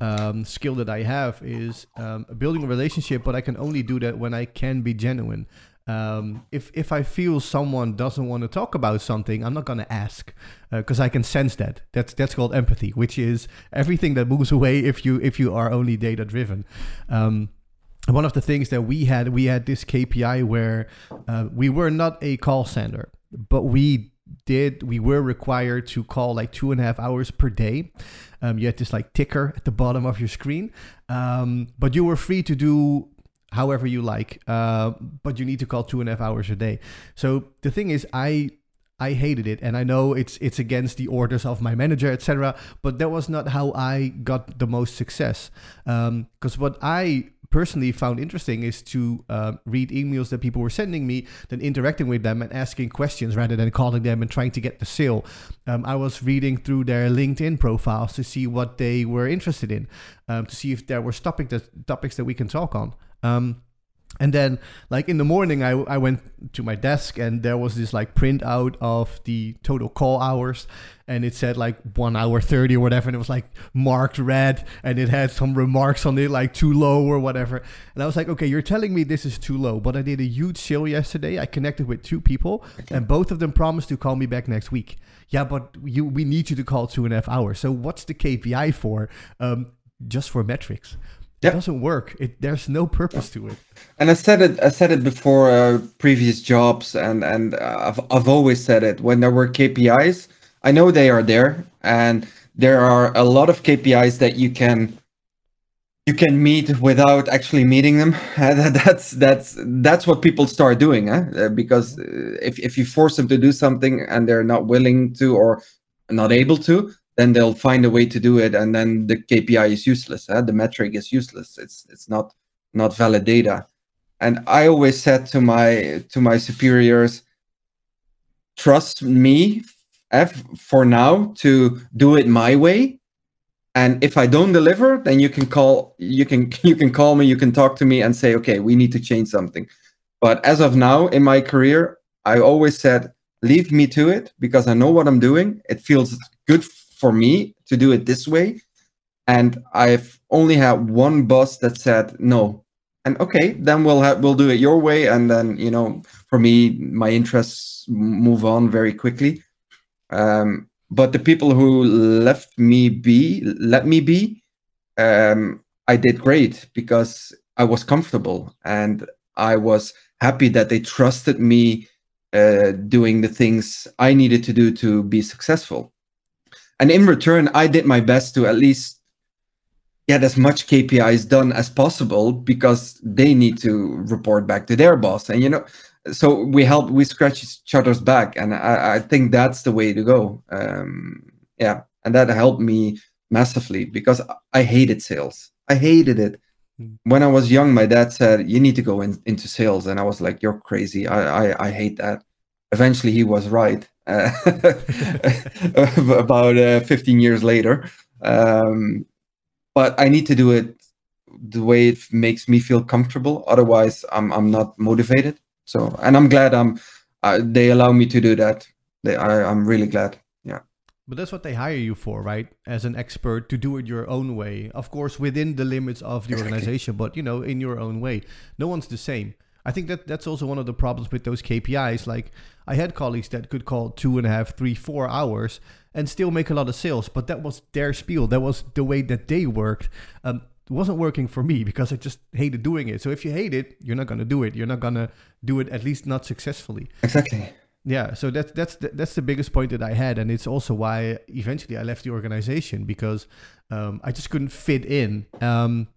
um, skill that I have is um, building a relationship, but I can only do that when I can be genuine. Um, if if I feel someone doesn't want to talk about something, I'm not gonna ask because uh, I can sense that. That's that's called empathy, which is everything that moves away if you if you are only data driven. Um, one of the things that we had, we had this KPI where uh, we were not a call center, but we did we were required to call like two and a half hours per day um, you had this like ticker at the bottom of your screen um, but you were free to do however you like uh, but you need to call two and a half hours a day so the thing is i I hated it, and I know it's it's against the orders of my manager, etc. But that was not how I got the most success. Because um, what I personally found interesting is to uh, read emails that people were sending me, then interacting with them and asking questions rather than calling them and trying to get the sale. Um, I was reading through their LinkedIn profiles to see what they were interested in, um, to see if there were topic that, topics that we can talk on. Um, and then like in the morning I, I went to my desk and there was this like printout of the total call hours. And it said like one hour 30 or whatever. And it was like marked red. And it had some remarks on it like too low or whatever. And i was like okay you're telling me this is too low. But i did a huge sale yesterday. I connected with two people. Okay. and both of them promised to call me back next week. Yeah but you we need you to call two and a half hours. So what's the kpi for? Um, just for metrics Yep. It doesn't work. It there's no purpose to it. And I said it. I said it before uh, previous jobs, and and uh, I've I've always said it. When there were KPIs, I know they are there, and there are a lot of KPIs that you can you can meet without actually meeting them. that's that's that's what people start doing, eh? because uh, if if you force them to do something and they're not willing to or not able to, then they'll find a way to do it, and then the KPI is useless. Uh, the metric is useless. It's it's not not valid data. And I always said to my to my superiors, trust me F for now to do it my way. And if I don't deliver, then you can call you can you can call me, you can talk to me and say, okay, we need to change something. But as of now in my career, I always said, leave me to it because I know what I'm doing. It feels good for me to do it this way. And I've only had one boss that said no. And okay, then we'll we'll do it your way. And then you know, for me, my interests move on very quickly. Um, but the people who left me be, let me be, um, I did great because I was comfortable and I was happy that they trusted me uh, doing the things I needed to do to be successful and in return i did my best to at least get as much kpis done as possible because they need to report back to their boss. And you know so we help we scratch each other's back. And i, I think that's the way to go. Um, yeah. And that helped me massively because i hated sales. I hated it. Hmm. when i was young my dad said you need to go in, into sales. And i was like you're crazy. I, I i hate that eventually he was right uh, about uh, 15 years later. Um, but I need to do it the way it makes me feel comfortable. Otherwise, I'm I'm not motivated. So, and I'm glad I'm uh, they allow me to do that. They, I, I'm really glad. Yeah. But that's what they hire you for, right? As an expert to do it your own way. Of course, within the limits of the organization, but you know, in your own way. No one's the same. I think that that's also one of the problems with those KPIs. Like I had colleagues that could call two and a half, three, four hours and still make a lot of sales, but that was their spiel. That was the way that they worked. Um, wasn't working for me because I just hated doing it. So if you hate it, you're not gonna do it. You're not gonna do it at least not successfully. Exactly. Yeah, so that's that's the, that's the biggest point that I had, and it's also why eventually I left the organization because um, I just couldn't fit in. Um,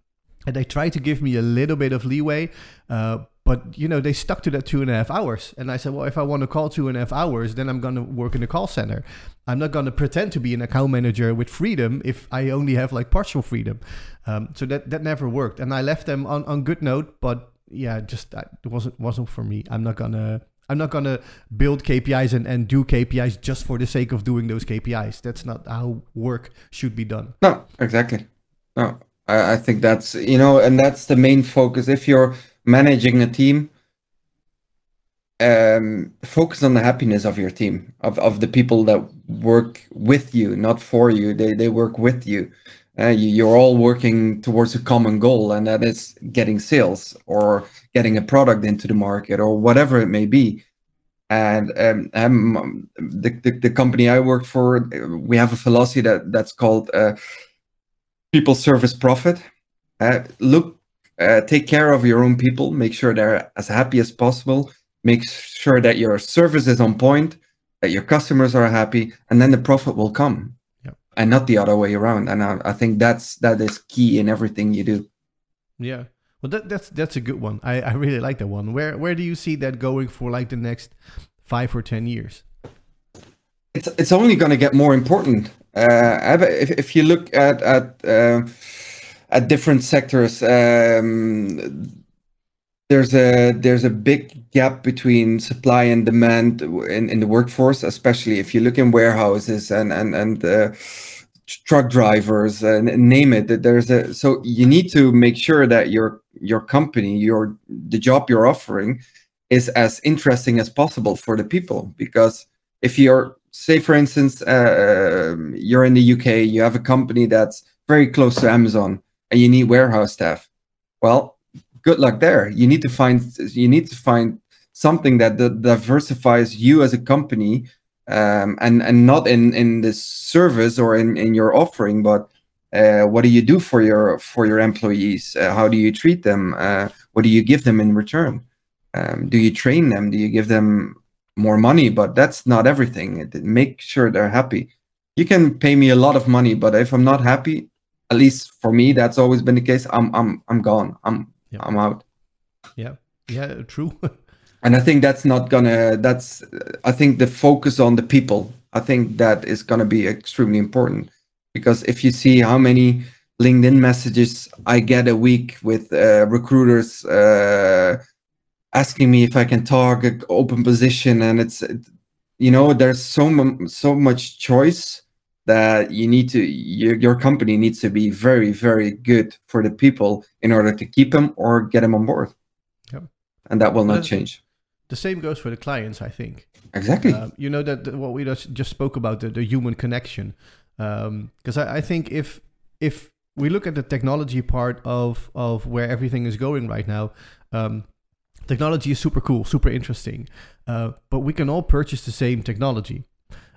and they tried to give me a little bit of leeway, uh, but you know they stuck to that two and a half hours. And I said, well, if I want to call two and a half hours, then I'm gonna work in the call center. I'm not gonna pretend to be an account manager with freedom if I only have like partial freedom. Um, so that that never worked, and I left them on on good note, but yeah, just that wasn't wasn't for me. I'm not gonna I'm not going to build KPIs and, and do KPIs just for the sake of doing those KPIs. That's not how work should be done. No, exactly. No, I, I think that's, you know, and that's the main focus. If you're managing a team, um, focus on the happiness of your team, of, of the people that work with you, not for you. They, they work with you. Uh, you, you're all working towards a common goal, and that is getting sales or getting a product into the market or whatever it may be. And um, the, the, the company I work for, we have a philosophy that that's called uh, people service profit. Uh, look, uh, take care of your own people. Make sure they're as happy as possible. Make sure that your service is on point, that your customers are happy, and then the profit will come and not the other way around. And I, I think that's that is key in everything you do. Yeah. Well, that, that's that's a good one. I, I really like that one. Where where do you see that going for like the next five or ten years? It's it's only going to get more important. Uh, if if you look at at uh, at different sectors, um, there's a there's a big gap between supply and demand in, in the workforce, especially if you look in warehouses and and and uh, truck drivers and name it. That There's a so you need to make sure that your your company, your the job you're offering, is as interesting as possible for the people. Because if you're say for instance uh, you're in the UK, you have a company that's very close to Amazon, and you need warehouse staff. Well, good luck there. You need to find you need to find something that, that diversifies you as a company um, and and not in in the service or in in your offering, but uh, what do you do for your for your employees? Uh, how do you treat them? Uh, what do you give them in return? Um, do you train them? Do you give them more money? But that's not everything. Make sure they're happy. You can pay me a lot of money, but if I'm not happy, at least for me, that's always been the case. I'm I'm I'm gone. I'm yeah. I'm out. Yeah, yeah, true. and I think that's not gonna. That's I think the focus on the people. I think that is gonna be extremely important because if you see how many LinkedIn messages I get a week with uh, recruiters uh, asking me if I can target open position, and it's you know there's so so much choice that you need to your, your company needs to be very very good for the people in order to keep them or get them on board. Yep. and that will not change. the same goes for the clients i think. Exactly. Um, you know that, that, what we just, just spoke about the, the human connection. Because um, I, I think if if we look at the technology part of of where everything is going right now um, technology is super cool super interesting. Uh, but we can all purchase the same technology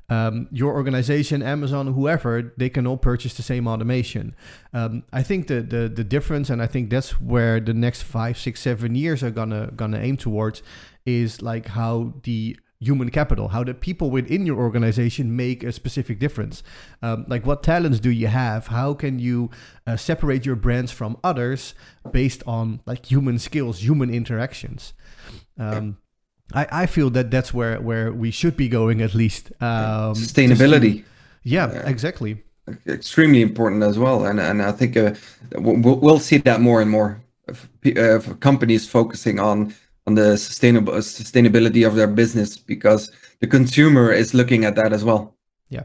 um, your organization, Amazon, whoever, they can all purchase the same automation. Um, I think the, the the difference, and I think that's where the next five, six, seven years are gonna gonna aim towards, is like how the human capital, how the people within your organization make a specific difference. Um, like, what talents do you have? How can you uh, separate your brands from others based on like human skills, human interactions? Um, I, I feel that that's where, where we should be going at least. Um, Sustainability. yeah, yeah, exactly. Extremely important as well, and and I think uh, we'll, we'll see that more and more. Of, companies focusing on on the sustainable sustainability of their business because the consumer is looking at that as well. Yeah,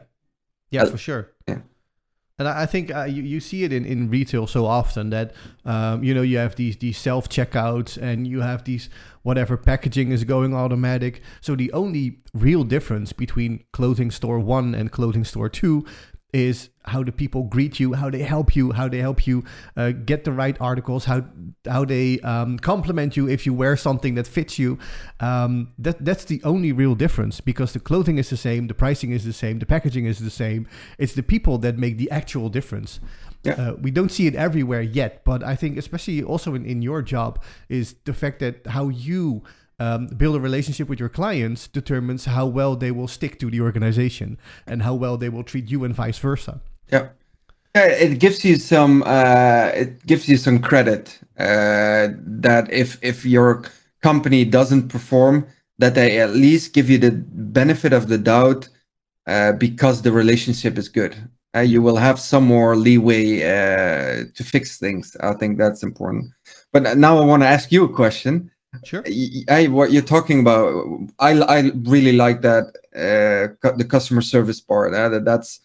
yeah, uh, for sure. Yeah. And I think uh, you, you see it in, in retail so often that um, you know you have these these self checkouts and you have these whatever packaging is going automatic. So the only real difference between clothing store one and clothing store two is how the people greet you, how they help you, how they help you uh, get the right articles, how how they um, compliment you if you wear something that fits you. Um, that that's the only real difference because the clothing is the same, the pricing is the same, the packaging is the same. It's the people that make the actual difference. Yeah. Uh, we don't see it everywhere yet, but I think especially also in, in your job is the fact that how you um, build a relationship with your clients determines how well they will stick to the organization and how well they will treat you and vice versa. Yeah. It gives you some uh, it gives you some credit uh, that if if your company doesn't perform, that they at least give you the benefit of the doubt uh, because the relationship is good. Uh, you will have some more leeway uh, to fix things. I think that's important. But now I want to ask you a question. Sure. I what you're talking about, I, I really like that uh, the customer service part. Uh, that that's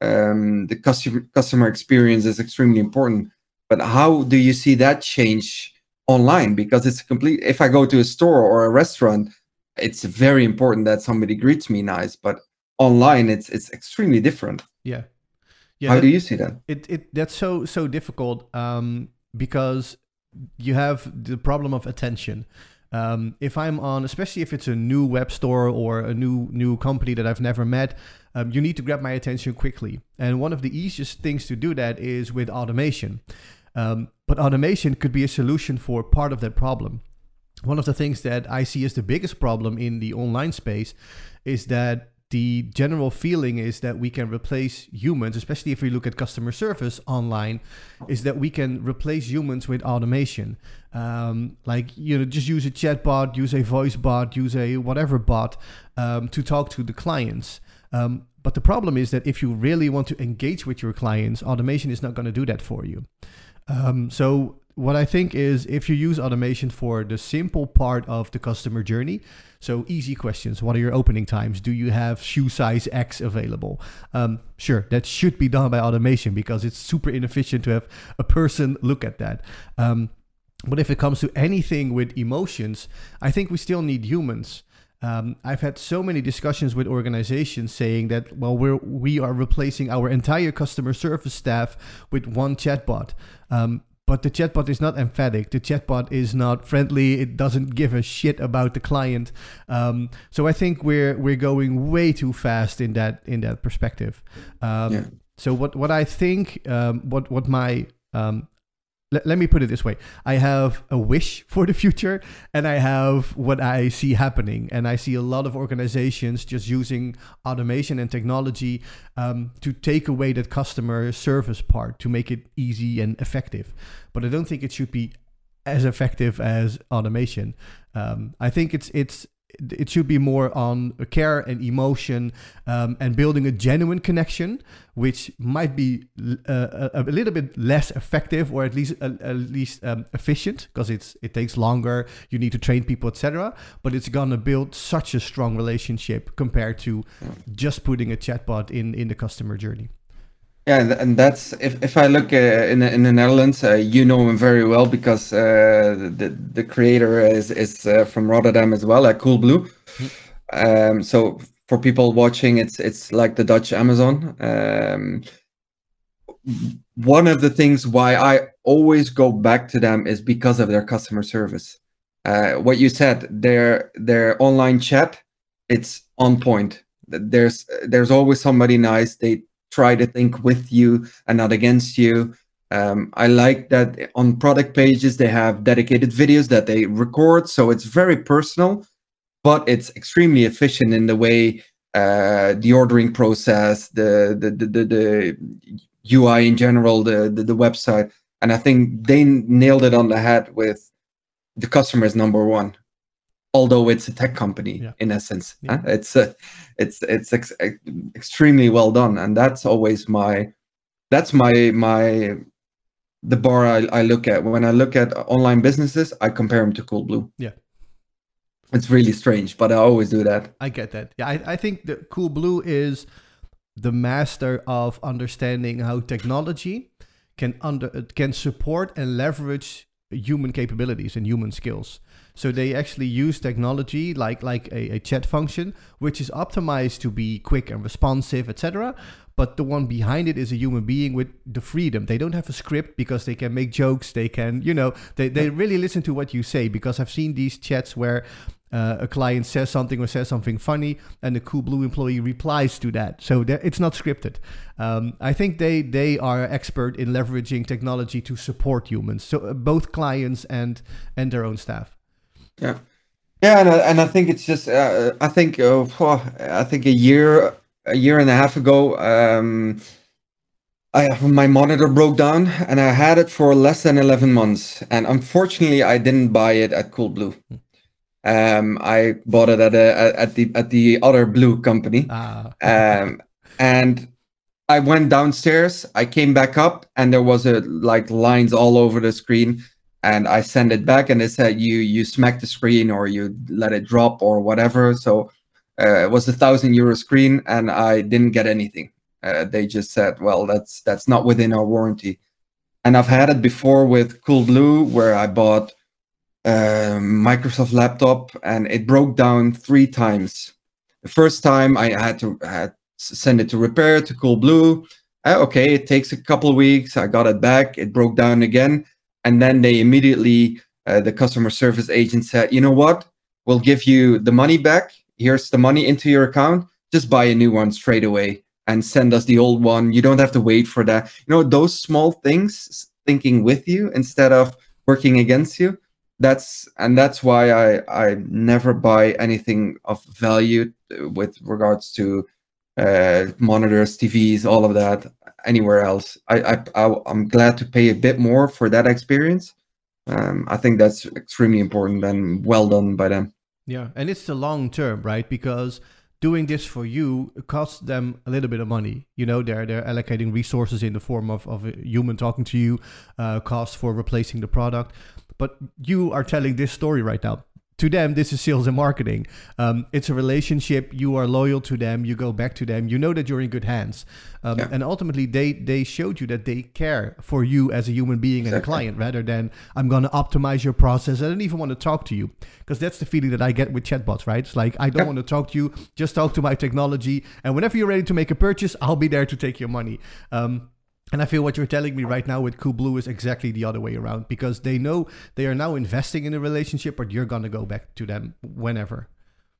um, the customer customer experience is extremely important. But how do you see that change online? Because it's complete. If I go to a store or a restaurant, it's very important that somebody greets me nice. But online, it's it's extremely different. Yeah. Yeah. how that- do you see that? it, it that's so so difficult um, because you have the problem of attention. Um, if I'm on, especially if it's a new web store or a new new company that I've never met, um, you need to grab my attention quickly. And one of the easiest things to do that is with automation. Um, but automation could be a solution for part of that problem. One of the things that I see as the biggest problem in the online space is that the general feeling is that we can replace humans, especially if we look at customer service online, is that we can replace humans with automation. Um, like, you know, just use a chat bot, use a voice bot, use a whatever bot um, to talk to the clients. Um, but the problem is that if you really want to engage with your clients, automation is not going to do that for you. Um, so what I think is if you use automation for the simple part of the customer journey, so easy questions, what are your opening times? Do you have shoe size X available? Um, sure, that should be done by automation because it's super inefficient to have a person look at that. Um, but if it comes to anything with emotions, I think we still need humans. Um, I've had so many discussions with organizations saying that well we're we are replacing our entire customer service staff with one chatbot. Um, but the chatbot is not emphatic. The chatbot is not friendly. It doesn't give a shit about the client. Um, so I think we're we're going way too fast in that in that perspective. Um, Yeah. So what what I think um, what what my um, let, let me put it this way. I have a wish for the future and i have what i see happening. And i see a lot of organizations just using automation and technology um, to take away that customer service part to make it easy and effective. But i don't think it should be as effective as automation. Um, i think it's it's it should be more on care and emotion um, and building a genuine connection, which might be uh, a, a little bit less effective or at least at, at least um, efficient because it's it takes longer. You need to train people, etc. But it's gonna build such a strong relationship compared to just putting a chatbot in in the customer journey. Yeah, and- that's if, if I look uh, in the- in the Netherlands, uh, you know him very well because uh, the the creator is is uh, from Rotterdam as well, like Coolblue. Um, so for people watching, it's it's like the Dutch Amazon. Um, one of the things why I always go back to them is because of their customer service. Uh, what you said, their their online chat, it's on point. There's there's always somebody nice. They try to think with you and not against you. Um, I like that on product pages they have dedicated videos that they record, so it's very personal, but it's extremely efficient in the way uh, the ordering process, the the, the the the UI in general, the, the the website, and I think they nailed it on the head with the customer is number one. Although it's a tech company Yeah. in essence, Yeah. huh? it's uh, it's it's ex- extremely well done, and that's always my that's my my the bar I, I look at when I look at online businesses. I compare them to Coolblue Yeah. it's really strange, but I always do that. I get that. Yeah, I, I think that Coolblue is the master of understanding how technology can under can support and leverage human capabilities and human skills. So they actually use technology like like a, a chat function, which is optimized to be quick and responsive, etc. but the one behind it is a human being with the freedom. They don't have a script because they can make jokes. They can, you know, they, they really listen to what you say because I've seen these chats where uh, a client says something or says something funny and the Coolblue employee replies to that. So it's not scripted. Um, I think they, they are expert in leveraging technology to support humans, so uh, both clients and, and their own staff. Yeah. Yeah, and I, and I think it's just uh, I think uh, I think a year a year and a half ago, um, I my monitor broke down, and I had it for less than eleven months. And unfortunately, I didn't buy it at Coolblue. Um, I bought it at a at the at the other blue company. Ah. um, and I went downstairs. I came back up, and there was a like lines all over the screen and I send it back and it said you you smack the screen or you let it drop or whatever. So uh, it was a thousand euro screen and I didn't get anything. Uh, they just said, well, that's that's not within our warranty. And I've had it before with Coolblue, where I bought a Microsoft laptop and it broke down three times. The first time I had to had send it to repair to Coolblue. Uh, okay, it takes a couple weeks. I got it back. It broke down again and then they immediately uh, the customer service agent said you know what? We'll give you the money back. Here's the money into your account. Just buy a new one straight away and send us the old one. You don't have to wait for that. You know those small things thinking with you instead of working against you that's and that's why i i never buy anything of value uh, with regards to uh, monitors tvs all of that anywhere else. I, I, I am glad to pay a bit more for that experience. Um, I think that's extremely important and well done by them. Yeah, and it's the long term, right? Because doing this for you costs them a little bit of money. You know, they're they're allocating resources in the form of, of a human talking to you, uh, for replacing the product. But you are telling this story right now to them this is sales and marketing. Um, it's a relationship. You are loyal to them. You go back to them. You know that you're in good hands. Um, yeah. and ultimately they they showed you that they care for you as a human being and a client rather than i'm going to optimize your process. I don't even want to talk to you. Because that's the feeling that i get with chatbots right? It's like i don't want to talk to you. Just talk to my technology. And whenever you're ready to make a purchase i'll be there to take your money. Um, and I feel what you're telling me right now with Coolblue is exactly the other way around because they know they are now investing in a relationship, but you're gonna go back to them whenever.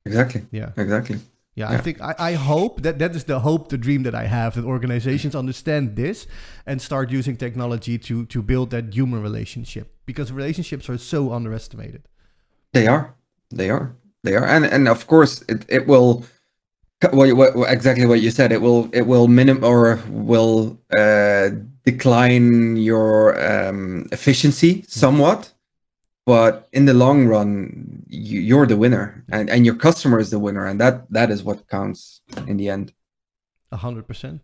Exactly. Yeah. Exactly. Yeah, yeah. I think I, I hope that that is the hope, the dream that I have that organizations understand this and start using technology to to build that human relationship because relationships are so underestimated. They are. They are. They are. And and of course it, it will what, what, exactly what you said. It will it will minim or will uh, decline your um, efficiency somewhat, but in the long run, you, you're the winner, and, and your customer is the winner, and that that is what counts in the end. A hundred percent.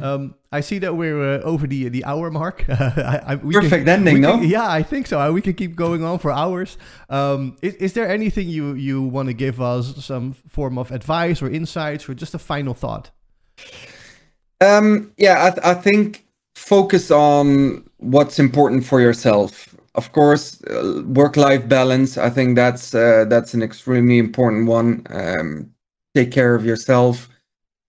Um, I see that we're uh, over the the hour mark. I, I, Perfect can, ending, no? Can, yeah, I think so. We can keep going on for hours. Um, is, is there anything you you want to give us, some form of advice or insights, or just a final thought? Um, yeah, I, th- I think focus on what's important for yourself. Of course, uh, work-life balance. I think that's uh, that's an extremely important one. Um, take care of yourself.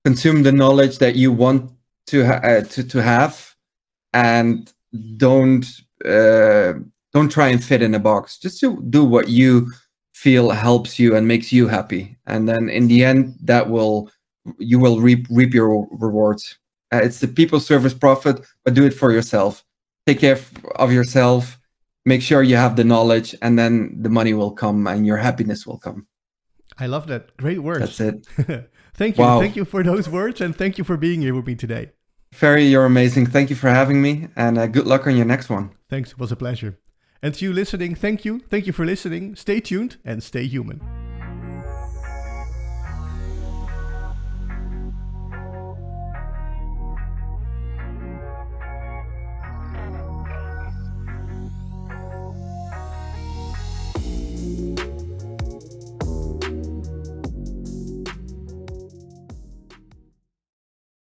Consume the knowledge that you want to ha- uh, to to have, and don't uh, don't try and fit in a box. Just to do what you feel helps you and makes you happy, and then in the end, that will you will reap reap your rewards. Uh, it's the people service profit, but do it for yourself. Take care of yourself. Make sure you have the knowledge, and then the money will come, and your happiness will come. I love that. Great words. That's it. thank you. Wow. Thank you for those words and thank you for being here with me today. Ferry, you're amazing. Thank you for having me and uh, good luck on your next one. Thanks. It was a pleasure. And to you listening, thank you. Thank you for listening. Stay tuned and stay human.